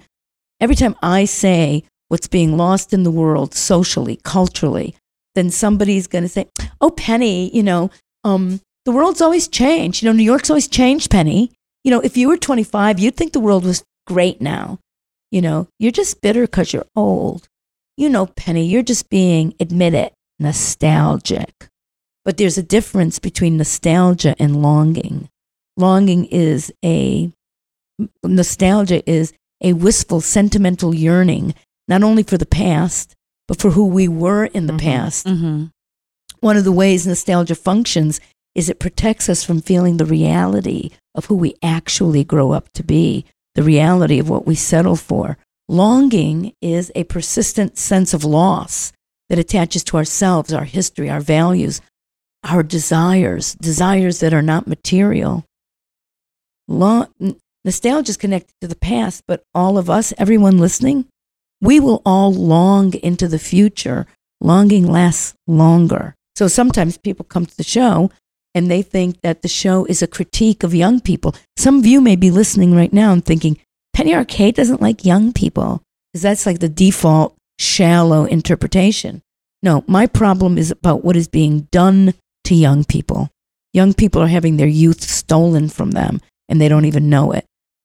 every time I say what's being lost in the world socially, culturally, then somebody's going to say, "Oh, Penny, you know, um, the world's always changed. You know, New York's always changed, Penny. You know, if you were 25, you'd think the world was great now. You know, you're just bitter because you're old. You know, Penny, you're just being, admit it, nostalgic. But there's a difference between nostalgia and longing. Longing is a, nostalgia is a wistful, sentimental yearning, not only for the past, but for who we were in the Mhm. past. Mhm. One of the ways nostalgia functions is it protects us from feeling the reality of who we actually grow up to be, the reality of what we settle for. Longing is a persistent sense of loss that attaches to ourselves, our history, our values, our desires, desires that are not material. Long, nostalgia is connected to the past, but all of us, everyone listening, we will all long into the future. Longing lasts longer. So sometimes people come to the show and they think that the show is a critique of young people. Some of you may be listening right now and thinking, Penny Arcade doesn't like young people, because that's like the default shallow interpretation. No, my problem is about what is being done to young people. Young people are having their youth stolen from them and they don't even know it.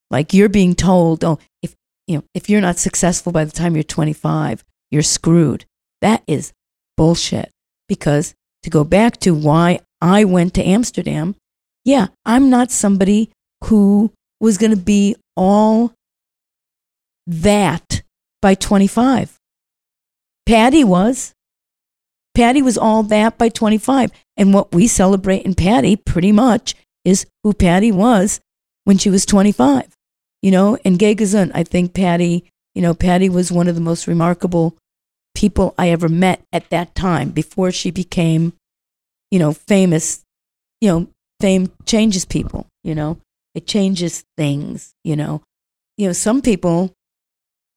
Like you're being told, oh, if you know, if you're not successful by the time you're 25, you're screwed. That is bullshit. Because to go back to why I went to Amsterdam, yeah, I'm not somebody who was going to be all that by 25. Patti was. Patti was all that by 25. And what we celebrate in Patti pretty much is who Patti was when she was 25. You know, and Gay Gesund, I think Patti, you know, Patti was one of the most remarkable people I ever met at that time before she became, you know, famous. You know, fame changes people, you know, it changes things, you know. You know, some people,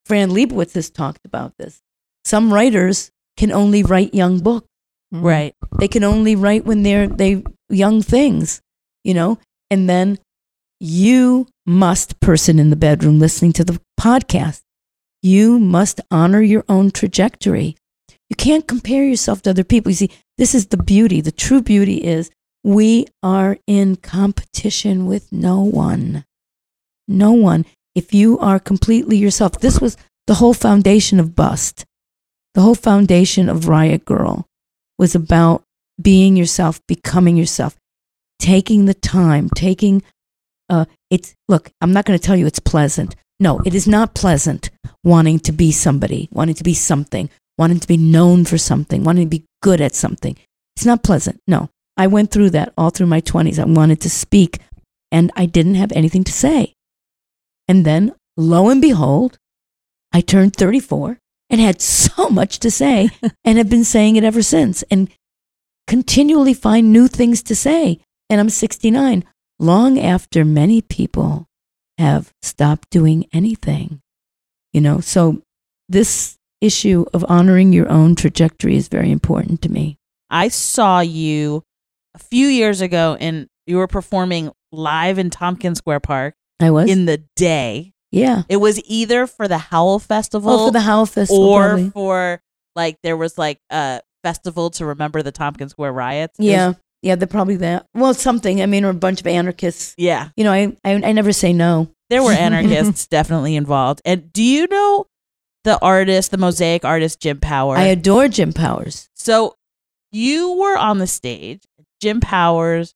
Fran Lebowitz has talked about this. Some writers can only write young books. Mm-hmm. Right. They can only write when they're they young things, you know? And then you must, person in the bedroom listening to the podcast, you must honor your own trajectory. You can't compare yourself to other people. You see, this is the beauty. The true beauty is we are in competition with no one. No one. If you are completely yourself, this was the whole foundation of Bust. The whole foundation of Riot Grrrl was about being yourself, becoming yourself, taking the time, taking uh it's look, I'm not going to tell you it's pleasant. No, it is not pleasant wanting to be somebody, wanting to be something, wanting to be known for something, wanting to be good at something. It's not pleasant. No. I went through that all through my 20s. I wanted to speak and I didn't have anything to say. And then, lo and behold, I turned 34 and had so much to say and have been saying it ever since and continually find new things to say. And I'm 69, long after many people have stopped doing anything. You know, so this issue of honoring your own trajectory is very important to me. I saw you a few years ago and you were performing live in Tompkins Square Park I was? in the day. Yeah. It was either for the Howl Festival Oh, for the Howl Festival. or probably. for like there was like a festival to remember the Tompkins Square riots. It was- Yeah, yeah, they're probably that. Well, something. I mean, or a bunch of anarchists. yeah. You know, I I, I never say no. There were *laughs* anarchists definitely involved. And do you know the artist, the mosaic artist Jim Powers? I adore Jim Powers. so you were on the stage. Jim Powers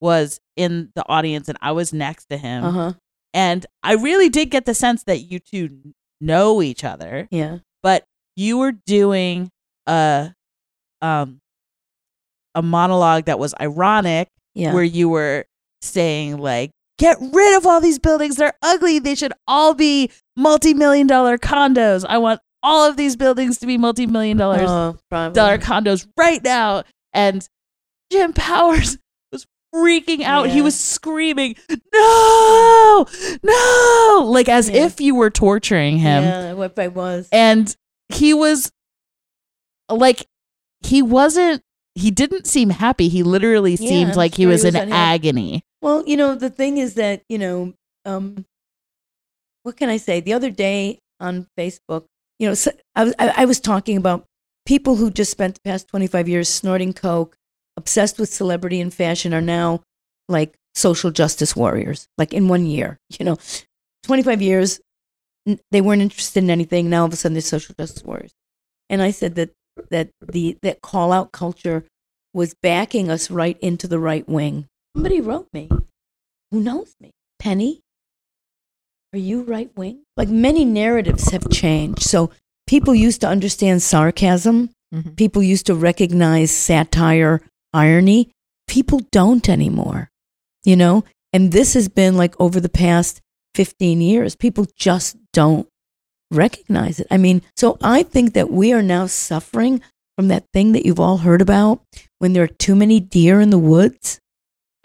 was in the audience, and I was next to him. Uh huh. And I really did get the sense that you two know each other. Yeah. but you were doing a um a monologue that was ironic Yeah. where you were saying like get rid of all these buildings they're ugly they should all be multi-million dollar condos i want all of these buildings to be multi-million dollars Oh, dollar condos right now and jim powers freaking out he was screaming no no like as Yeah. if you were torturing him Yeah, what I was. and he was like he wasn't he didn't seem happy he literally seemed I'm like he sure he was was in agony Well, you know, the thing is that, you know, um, what can I say? The other day on Facebook, you know, so I, was, I, I was talking about people who just spent the past 25 years snorting Coke, obsessed with celebrity and fashion, are now like social justice warriors, like in one year, you know, 25 years, n- they weren't interested in anything. Now all of a sudden they're social justice warriors. And I said that, that the, that call out culture was backing us right into the right wing. Somebody wrote me. Who knows me? Penny? Are you right wing? Like many narratives have changed. So people used to understand sarcasm. Mhm. People used to recognize satire, irony. People don't anymore, you know? And this has been like over the past 15 years. People just don't recognize it. I mean, so I think that we are now suffering from that thing that you've all heard about when there are too many deer in the woods.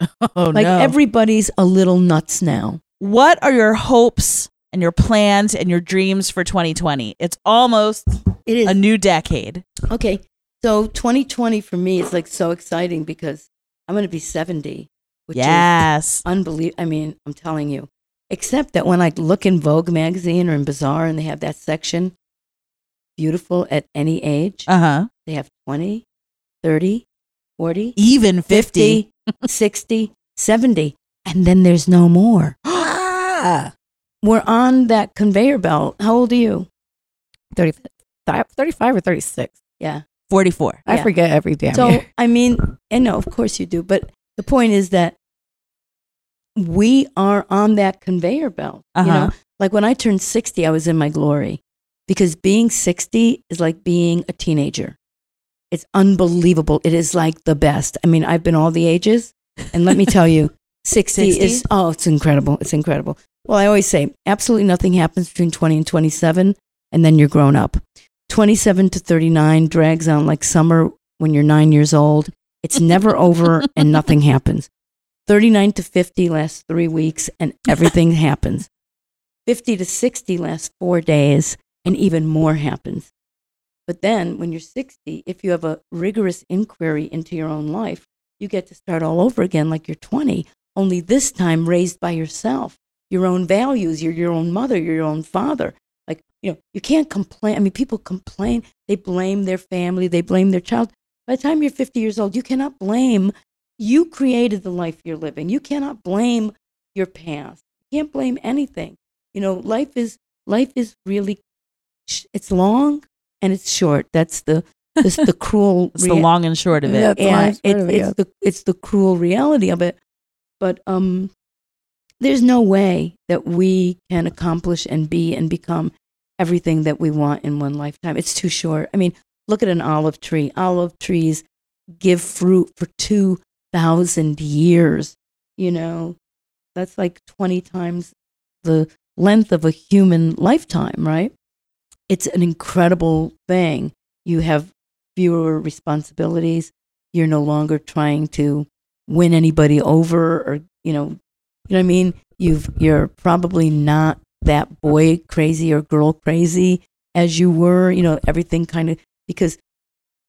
*laughs* oh no. Like everybody's a little nuts now. what are your hopes and your plans and your dreams for 2020 it's almost It is a new decade okay. So 2020 for me is like so exciting because I'm going to be 70, which is yes unbelievable. I mean, I'm telling you. Except that when I look in Vogue magazine or in Bazaar and they have that section, beautiful at any age, uh-huh they have 20, 30, 40, even 50, 50, *laughs* 60, 70, and then there's no more. *gasps* We're on that conveyor belt. How old are you? 30, 35 or 36. Yeah. 44 I Yeah. forget every damn So, year. I mean, and no, of course you do, but the point is that we are on that conveyor belt. You Uh-huh. know, like when I turned 60, I was in my glory because being 60 is like being a teenager. It's unbelievable. It is like the best. I mean, I've been all the ages, and let me tell you, *laughs* 60, 60? is, oh, it's incredible. It's incredible. Well, I always say absolutely nothing happens between 20 and 27, and then you're grown up. 27 to 39 drags on like summer when you're nine years old. It's never *laughs* over and nothing happens. 39 to 50 lasts three weeks and everything *laughs* happens. 50 to 60 lasts four days and even more happens. But then when you're 60, if you have a rigorous inquiry into your own life, you get to start all over again like you're 20, only this time raised by yourself, your own values, you're your own mother, you're your own father. Like, you know, you can't complain. I mean, people complain, they blame their family, they blame their child. By the time you're 50 years old, you cannot blame. You created the life you're living. You cannot blame your past. You can't blame anything. You know, life is life is really sh- it's long and it's short. That's the this the *laughs* cruel it's the long and short of it Yeah. That's the it, of it, it's yeah. the it's the cruel reality of it. But um, there's no way that we can accomplish and be and become everything that we want in one lifetime. It's too short. I mean, look at an olive tree. Olive trees give fruit for two thousand years. You know, that's like twenty times the length of a human lifetime, right? It's an incredible thing. You have fewer responsibilities. You're no longer trying to win anybody over or, you know, you know what I mean? You've you're probably not that boy crazy or girl crazy as you were, you know, everything kind of because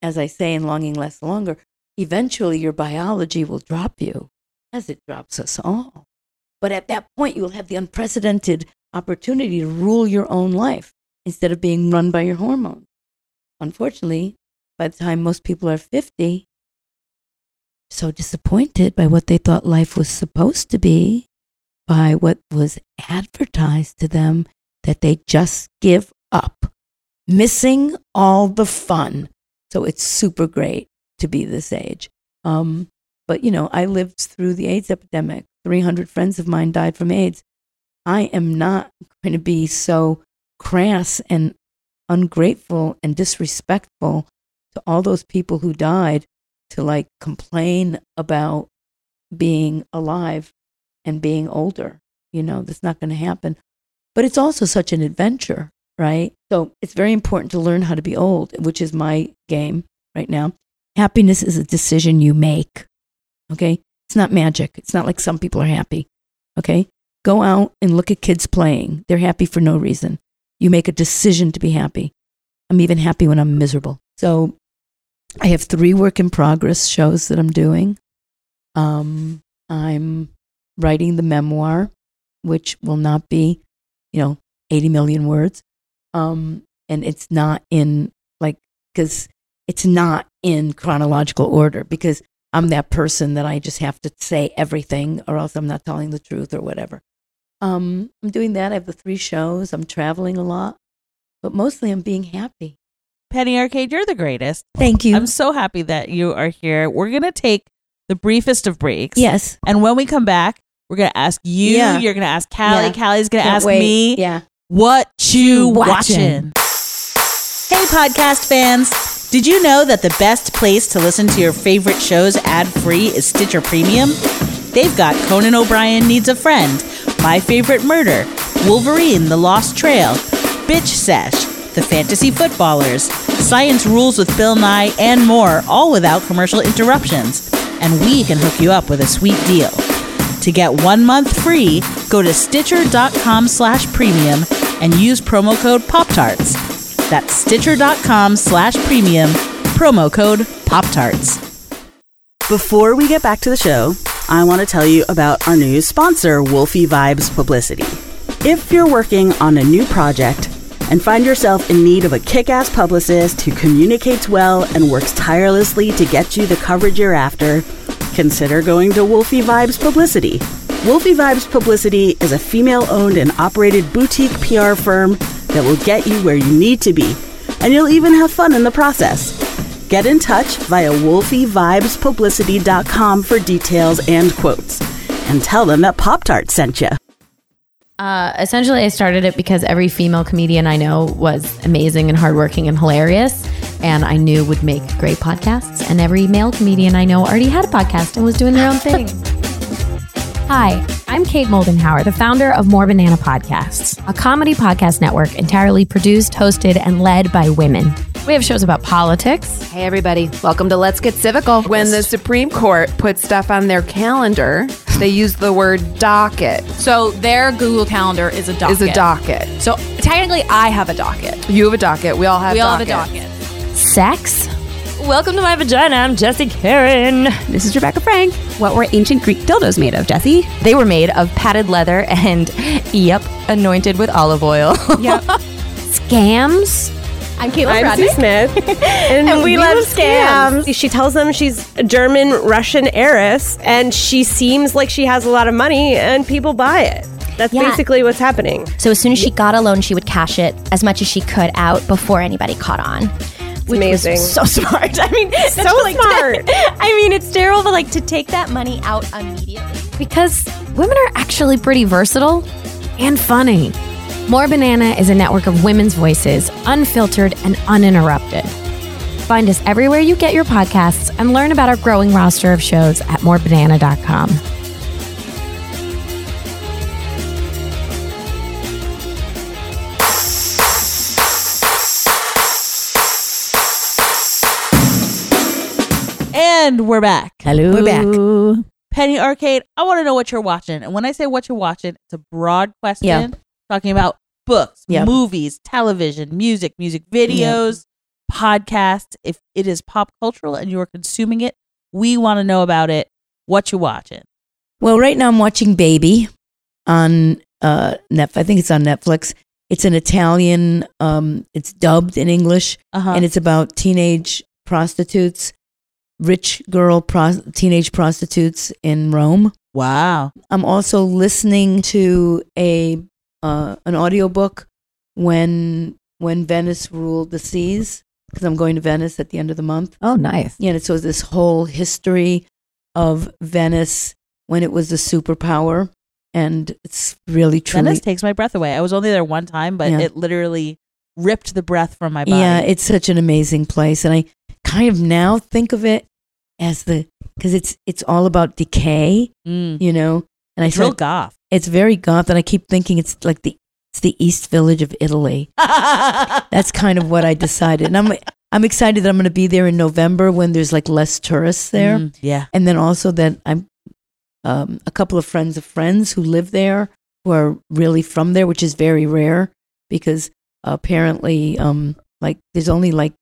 as I say in Longing Lasts Longer, eventually your biology will drop you as it drops us all. But at that point, you will have the unprecedented opportunity to rule your own life instead of being run by your hormones. Unfortunately, by the time most people are 50, so disappointed by what they thought life was supposed to be, by what was advertised to them, that they just give up, missing all the fun. So it's super great to be this age. Um, but, you know, I lived through the AIDS epidemic. 300 friends of mine died from AIDS. I am not going to be so crass and ungrateful and disrespectful to all those people who died to like complain about being alive and being older. You know, that's not going to happen. But it's also such an adventure, right? So it's very important to learn how to be old, which is my game right now. Happiness is a decision you make. Okay. It's not magic. It's not like some people are happy. Okay. Go out and look at kids playing. They're happy for no reason. You make a decision to be happy. I'm even happy when I'm miserable. So I have three work in progress shows that I'm doing. Um, I'm writing the memoir, which will not be, you know, 80 million words. Um, and it's not in like, because it's not in chronological order because I'm that person that I just have to say everything or else I'm not telling the truth or whatever. Um, I'm doing that. I have the three shows. I'm traveling a lot, but mostly I'm being happy. Penny Arcade, you're the greatest. Thank you. I'm so happy that you are here. We're going to take the briefest of breaks. yes. And when we come back, we're going to ask you, Yeah. you're going to ask Callie, Yeah. Callie's going to Can't ask wait. me, Yeah. what you Watching. watching. Hey, podcast fans. Did you know that the best place to listen to your favorite shows ad free is Stitcher Premium? They've got Conan O'Brien Needs a Friend, My Favorite Murder, Wolverine The Lost Trail, Bitch Sesh, The Fantasy Footballers, Science Rules with Bill Nye, and more, all without commercial interruptions. And we can hook you up with a sweet deal. To get one month free, go to stitcher.com slash premium and use promo code Pop-Tarts. That's stitcher.com slash premium, promo code Pop-Tarts. Before we get back to the show, I want to tell you about our new sponsor, Wolfie Vibes Publicity. If you're working on a new project and find yourself in need of a kick ass publicist who communicates well and works tirelessly to get you the coverage you're after, consider going to Wolfie Vibes Publicity. Wolfie Vibes Publicity is a female owned and operated boutique PR firm that will get you where you need to be, and you'll even have fun in the process. Get in touch via wolfievibespublicity.com for details and quotes, and tell them that Pop Tart sent you. Uh, essentially, I started it because every female comedian I know was amazing and hardworking and hilarious, and I knew would make great podcasts. And every male comedian I know already had a podcast and was doing their own thing. Hi, I'm Kate Moldenhauer, the founder of More Banana Podcasts, a comedy podcast network entirely produced, hosted, and led by women. We have shows about politics, Hey, everybody. Welcome to Let's Get Civical. When the Supreme Court puts stuff on their calendar, they use the word docket. So their Google Calendar is a docket. Is a docket. So technically, I have a docket. You have a docket. We all have we all have a docket. Sex. Welcome to my vagina. I'm Jesse Karen. This is Rebecca Frank. What were ancient Greek dildos made of, Jesse? They were made of padded leather and, yep, anointed with olive oil. Yep. *laughs* Scams. I'm Caitlin I'm Sue Smith, *laughs* and, we, love scams. She tells them she's a German Russian heiress, and she seems like she has a lot of money, and people buy it. That's Yeah. basically what's happening. So as soon as she got a loan, she would cash it as much as she could out before anybody caught on. Which amazing. was so *laughs* smart. I mean, So *laughs* smart. I mean, it's terrible, but like to take that money out immediately. Because women are actually pretty versatile and funny. More Banana is a network of women's voices, unfiltered and uninterrupted. Find us everywhere you get your podcasts and learn about our growing roster of shows at morebanana.com. And we're back. Hello. We're back. Penny Arcade, I want to know what you're watching. And when I say what you're watching, it's a broad question Yeah. talking about books, Yeah. movies, television, music, music videos, podcasts. If it is pop cultural and you are consuming it, we want to know about it. What you watching? Well, right now I'm watching Baby on uh, Net. I think it's on Netflix. It's an Italian. Um, it's dubbed in English, Uh-huh. and it's about teenage prostitutes, rich girl pros- teenage prostitutes in Rome. Wow. I'm also listening to a uh, an audiobook when when Venice ruled the seas because I'm going to Venice at the end of the month. Oh, nice. Yeah, and so this whole history of Venice when it was a superpower, and it's really truly Venice takes my breath away. I was only there one time, but Yeah. it literally ripped the breath from my body. Yeah, it's such an amazing place, and I kind of now think of it as the because it's it's all about decay, Mm. you know. And I It's real goth. it's very goth, and I keep thinking it's like the it's the East Village of Italy. *laughs* That's kind of what I decided, and I'm I'm excited that I'm going to be there in November when there's like less tourists there, Mm, yeah. and then also that I'm um, a couple of friends of friends who live there who are really from there, which is very rare because apparently, um, like there's only like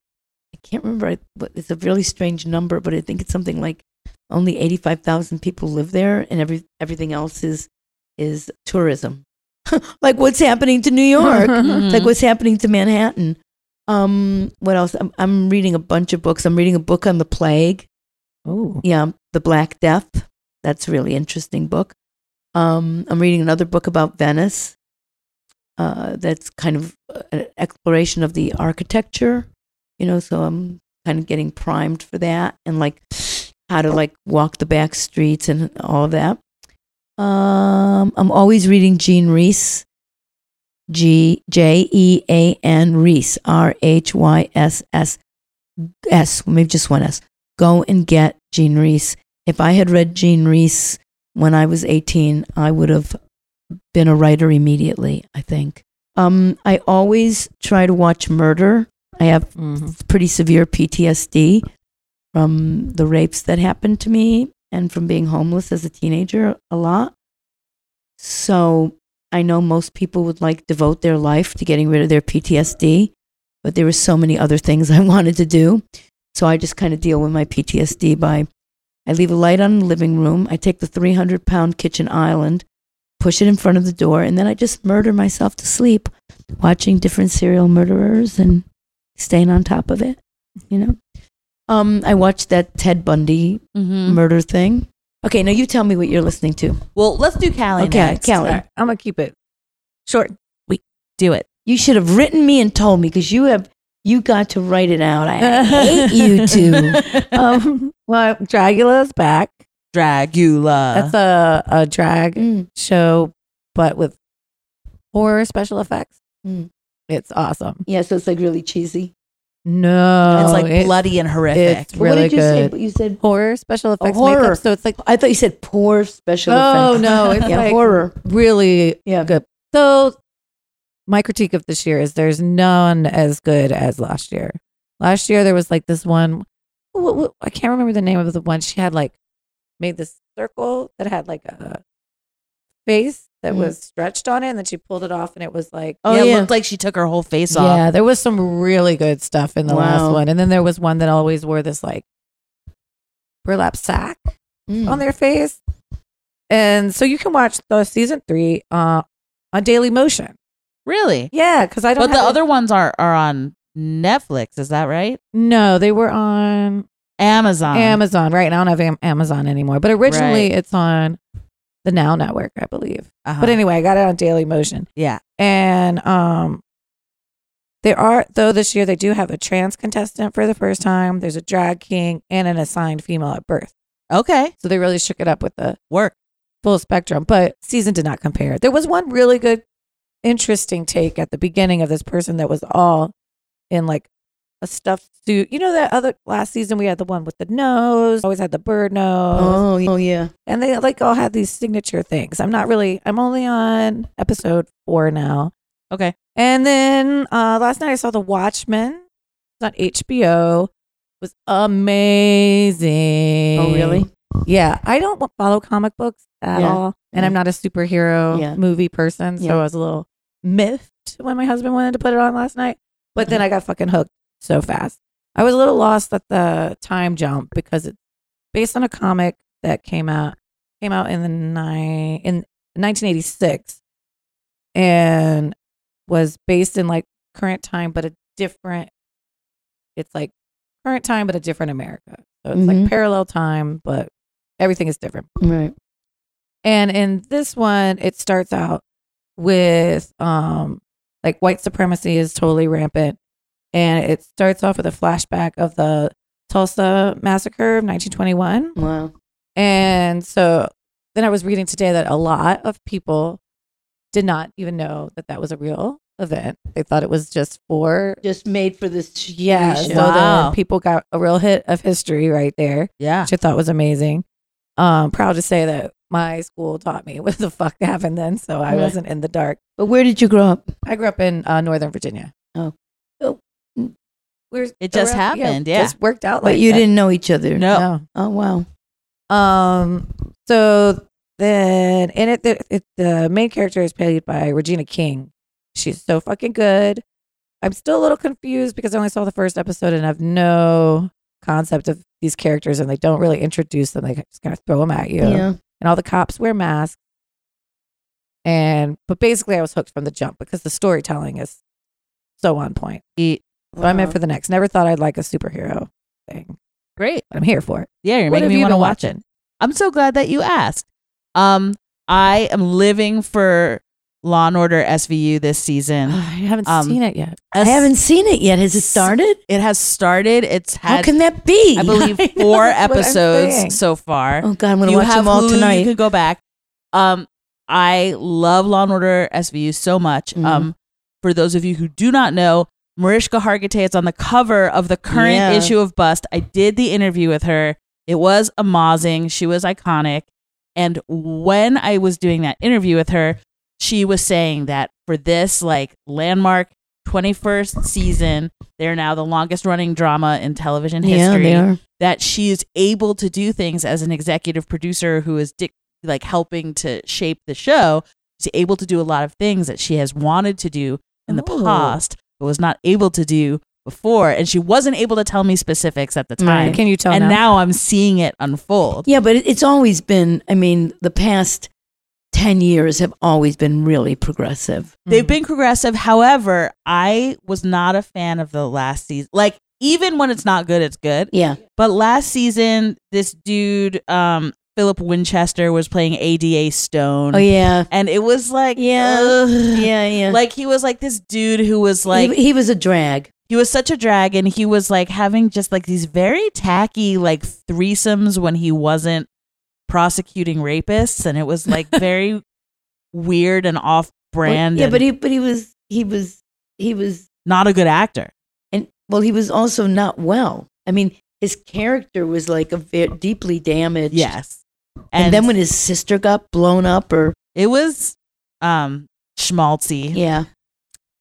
can't remember, but it's a really strange number, but I think it's something like only eighty five thousand people live there, and every everything else is is tourism, *laughs* like what's happening to New York, *laughs* Mhm. like what's happening to Manhattan. Um, what else? I'm, I'm reading a bunch of books. I'm reading a book on the plague. Oh, Yeah, The Black Death. That's a really interesting book. Um, I'm reading another book about Venice. Uh, that's kind of uh, an exploration of the architecture, you know. So I'm kind of getting primed for that, and like how to like walk the back streets and all of that. Um, I'm always reading Jean Rhys, G J E A N Rhys, R H Y S S S, maybe just one S. Go and get Jean Rhys. If I had read Jean Rhys when I was 18, I would have been a writer immediately, I think. Um, I always try to watch murder. I have Mhm. pretty severe PTSD from the rapes that happened to me and from being homeless as a teenager a lot. So I know most people would like devote their life to getting rid of their PTSD, but there were so many other things *laughs* I wanted to do. So I just kind of deal with my PTSD by I leave a light on in the living room. I take the 300 pound kitchen island, push it in front of the door, and then I just murder myself to sleep, watching different serial murderers and staying on top of it. You know, um, I watched that Ted Bundy Mhm. murder thing. Okay, now you tell me what you're listening to. Well, let's do Callie Okay, next. Callie. All right, I'm gonna keep it short. We do it. You should have written me and told me because you have you got to write it out. I hate you two. *laughs* um, well, Dragula's back. Dragula. That's a a drag Mm, show, but with horror special effects. Mm. It's awesome. yeah, so it's like really cheesy. No, it's like it- bloody and horrific. It's really what did you say? good. You said horror special effects horror. makeup. So it's like I thought you said poor special Oh, effects. Oh no, *laughs* it's yeah, like- horror. really Yeah. good. So my critique of this year is there's none as good as last year. Last year there was like this one. I can't remember the name of the one. She had like made this circle that had like a face that Mhm. was stretched on it, and then she pulled it off, and it was like Oh yeah, yeah. it looked like she took her whole face off. yeah. There was some really good stuff in the last one, and then there was one that always wore this like burlap sack Mm. on their face. And so you can watch the season three uh, on Daily Motion. Really? Yeah, because I don't. But the it- other ones are are on Netflix. Is that right? no, they were on Amazon. Amazon. Right now, I don't have Am- Amazon anymore. But originally, Right. it's on the Now Network, I believe. Uh-huh. But anyway, I got it on Daily Motion, yeah. and um, there are though this year they do have a trans contestant for the first time. There's a drag king and an assigned female at birth. Okay. So they really shook it up with the Work. full spectrum, but season did not compare. There was one really good, interesting take at the beginning of this person that was all in like a stuffed suit. You know that other last season we had the one with the nose, always had the bird nose, Oh, oh yeah. and they like all had these signature things. I'm not really. I'm only on episode four now, Okay. and then uh last night I saw The Watchmen. It's on HBO. It was amazing. Oh really? Yeah, I don't follow comic books at Yeah. all, and I'm not a superhero Yeah. movie person, so Yeah. I was a little miffed when my husband wanted to put it on last night. But then I got fucking hooked so fast. I was a little lost at the time jump because it's based on a comic that came out came out in the nine in 1986, and was based in like current time, but a different. It's like current time, but a different America. So it's Mhm. like parallel time, but everything is different. Right. And in this one, it starts out with um like white supremacy is totally rampant. And it starts off with a flashback of the Tulsa massacre of 1921. Wow. And so then I was reading today that a lot of people did not even know that that was a real event. They thought it was just for Just made for this. yeah. show. So Wow. then people got a real hit of history right there, Yeah. which I thought was amazing. Um, proud to say that my school taught me *laughs* what the fuck happened then, so I Right. wasn't in the dark. But where did you grow up? I grew up in uh, Northern Virginia. Oh. We're It just around- happened, yeah. just worked out. But like you that. didn't know each other. No. Oh wow. Um. So then, in it, the, it, the main character is played by Regina King. She's so fucking good. I'm still a little confused because I only saw the first episode and I have no concept of these characters, and they don't really introduce them. They just kind of throw them at you, Yeah. and all the cops wear masks. And but basically, I was hooked from the jump because the storytelling is so on point. Eat. So I'm in for the next. Never thought I'd like a superhero thing, Great. but I'm here for it. Yeah, you're What making me you want to watch it. I'm so glad that you asked. Um, I am living for Law and Order SVU this season. *sighs* I haven't Um, seen it yet. I haven't seen it yet. Has it started? It has started. It's How can that be? I *laughs* believe, four *laughs* I'm episodes so far. Oh God, I'm gonna you watch have them all Hulu, tonight. You could go back. Um, I love Law and Order SVU so much. Mhm. Um, for those of you who do not know, Mariska Hargitay is on the cover of the current Yeah. issue of Bust. I did the interview with her. It was amazing. She was iconic. And when I was doing that interview with her, she was saying that for this like landmark 21st season, they're now the longest running drama in television yeah, history they are. that she is able to do things as an executive producer who is dic- like helping to shape the show. She's able to do a lot of things that she has wanted to do in the Oh. past, but was not able to do before. And she wasn't able to tell me specifics at the time. Right. Can you tell and now? now I'm seeing it unfold. Yeah, but it's always been. I mean, the past ten years have always been really progressive. They've been progressive. However, I was not a fan of the last season. Like, even when it's not good, it's good. Yeah, But last season, this dude, um, Philip Winchester, was playing ADA Stone. Oh yeah, And it was like, Yeah. ugh. yeah, yeah. Like he was like this dude who was like he, he was a drag. he was such a drag and he was like having just like these very tacky like threesomes when he wasn't prosecuting rapists and it was like *laughs* very weird and off brand. yeah, and but he, but he was, he was, he was, not a good actor. and well, he was also not well. I mean, his character was like a very deeply damaged. Yes. And, then when his sister got blown up, or it was um schmaltzy. yeah,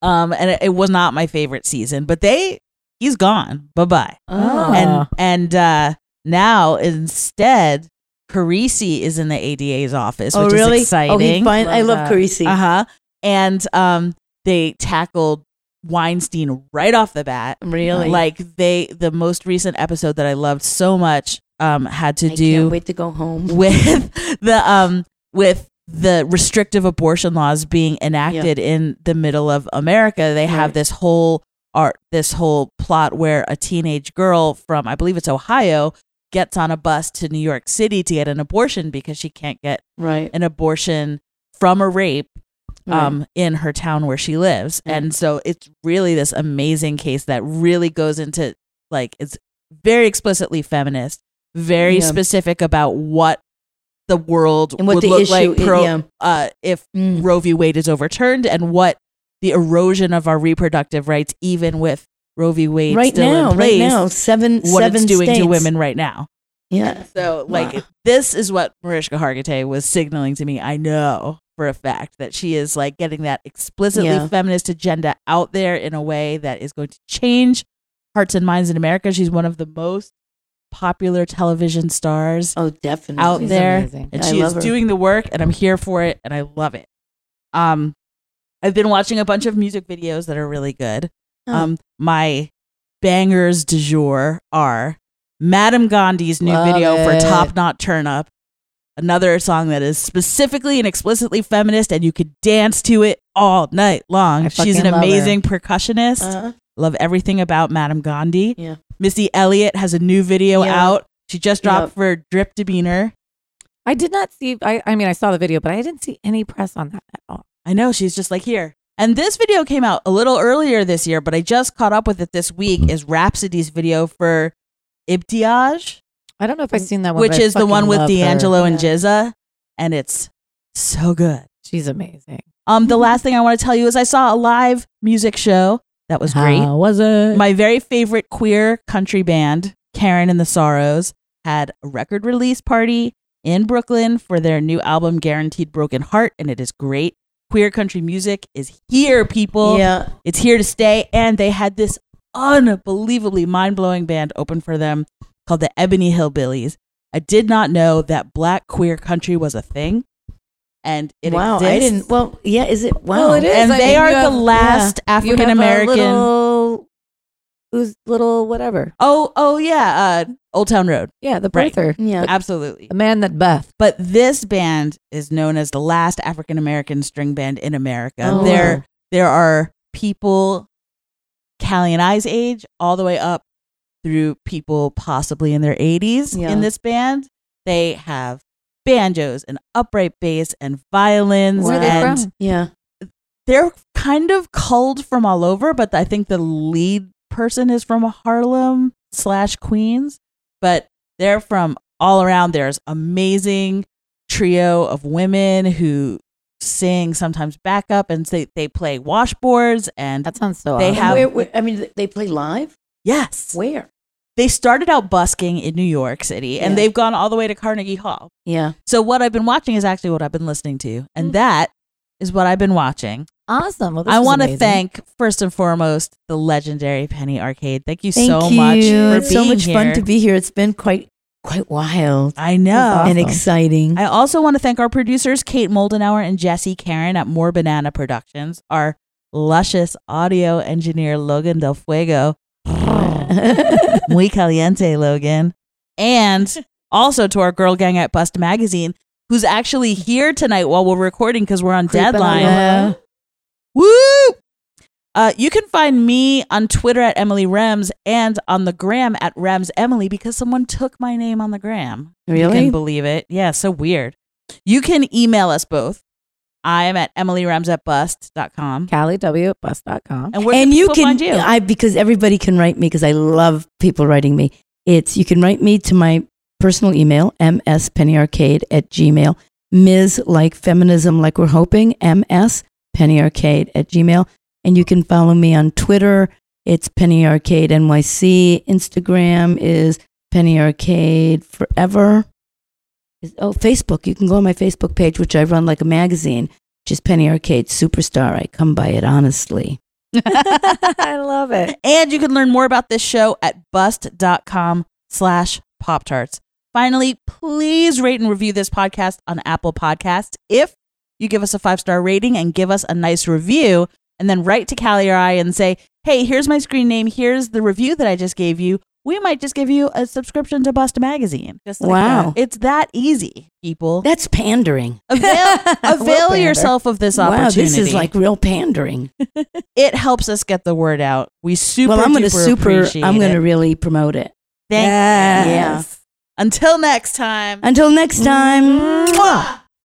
Um and it, it was not my favorite season, but they he's gone. Bye-bye. oh, and and uh now instead Carisi is in the ADA's office, oh which really? is exciting. Oh, he fine. I Love love that. Carisi. Uh-huh. And um they tackled Weinstein right off the bat. Really? Like they the most recent episode that I loved so much um had to I do wait to go home. *laughs* with the um with the restrictive abortion laws being enacted in the middle of America. They have this whole art this whole plot where a teenage girl from I believe it's Ohio gets on a bus to New York City to get an abortion because she can't get Right. an abortion from a rape Right. um in her town where she lives. Right. And so it's really this amazing case that really goes into like it's very explicitly feminist, very Yeah. specific about what the world And what would the look issue like pro, yeah. uh, if Mm. Roe v. Wade is overturned and what the erosion of our reproductive rights, even with Roe v. Wade right still now, in place, right now, seven, what seven it's doing states. to women right now. Yeah. So, like, Wow. this is what Mariska Hargitay was signaling to me. I know for a fact that she is like getting that explicitly Yeah. feminist agenda out there in a way that is going to change hearts and minds in America. She's one of the most popular television stars Oh, definitely. out She's there, amazing. and I she is her. doing the work, and I'm here for it, and I love it. Um, I've been watching a bunch of music videos that are really good. Oh. Um, my bangers du jour are Madame Gandhi's new Love video for. Top Knot Turn Up, another song that is specifically and explicitly feminist, and you could dance to it all night long. I She's an fucking love her. amazing percussionist. Uh-huh. Love everything about Madam Gandhi. Yeah. Missy Elliott has a new video Yeah. out. She just dropped Yep. for Drip Demeanor. I did not see. I, I mean, I saw the video, but I didn't see any press on that at all. I know she's just like here. And this video came out a little earlier this year, but I just caught up with it this week. Is Rapsody's video for Ibtihaj, I don't know if I've seen that one, which but I is the one with love her. D'Angelo and GZA, and it's so good. She's amazing. Um, the *laughs* last thing I want to tell you is I saw a live music show that was great. How was it? My very favorite queer country band, Karen and the Sorrows, had a record release party in Brooklyn for their new album, Guaranteed Broken Heart, and it is great. Queer country music is here, people. Yeah. It's here to stay. And they had this unbelievably mind blowing band open for them called the Ebony Hillbillies. I did not know that black queer country was a thing. And it wow. exists. I didn't. Well, yeah. Is it? Wow. Well, it is. And I they mean, are you the have- last You have a African American. little- Who's little whatever? Oh, oh yeah, uh, Old Town Road. Yeah, the Right. Yeah. Absolutely. the man that Beth. But this band is known as the last African American string band in America. Oh. There there are people Callie and I's age all the way up through people possibly in their 80s Yeah. in this band. They have banjos and upright bass and violins Where are they and from? Yeah. they're kind of culled from all over, but I think the lead person is from Harlem slash Queens, but they're from all around. There's amazing trio of women who sing sometimes backup and they, they play washboards and That sounds so. They awesome. have- Where, where, I mean, they play live. yes, Where? They started out busking in New York City and Yeah. they've gone all the way to Carnegie Hall. Yeah. So what I've been watching is actually what I've been listening to, and mm. that is what I've been watching. awesome. Well, I want to thank first and foremost the legendary Penny Arcade. Thank you Thank so you. much for it's being so much here. fun to be here. It's been quite quite wild I know. and exciting. I also want to thank our producers Kate Moldenauer and Jesse Karen at More Banana Productions, our luscious audio engineer Logan Del Fuego. *laughs* Muy caliente, Logan. And also to our girl gang at Bust Magazine, who's actually here tonight while we're recording because we're on Creeping deadline. along. Woo! Uh, you can find me on Twitter at Emily Rems and on the gram at Rems Emily because someone took my name on the gram. You Really? can believe it. Yeah, so weird. You can email us both. I am at emilyrems at bust.com. Callie W at bus.com. And where and can you can find you? I because everybody can write me because I love people writing me. It's you can write me to my personal email, mspennyarcade at gmail. Ms. like feminism like we're hoping, ms pennyarcade at gmail. And you can follow me on Twitter. It's Penny Arcade NYC. Instagram is Penny Arcade Forever. Is- Oh, Facebook. You can go on my Facebook page, which I run like a magazine, which is Penny Arcade Superstar. I come by it honestly. *laughs* I love it. And you can learn more about this show at bust.com slash Pop Tarts. Finally, please rate and review this podcast on Apple Podcasts. If you give us a five star rating and give us a nice review, and then write to Callie or I and say, hey, here's my screen name, here's the review that I just gave you, we might just give you a subscription to Bust Magazine. Just like Wow. that. It's that easy, people. That's pandering. *laughs* Avail, *laughs* avail pander. yourself of this opportunity. Wow, opportunity. this is like real pandering. *laughs* it helps us get the word out. We super well, I'm going to super. appreciate I'm going to really promote it. Thank Yes. Until next time. Until next time. Mwah.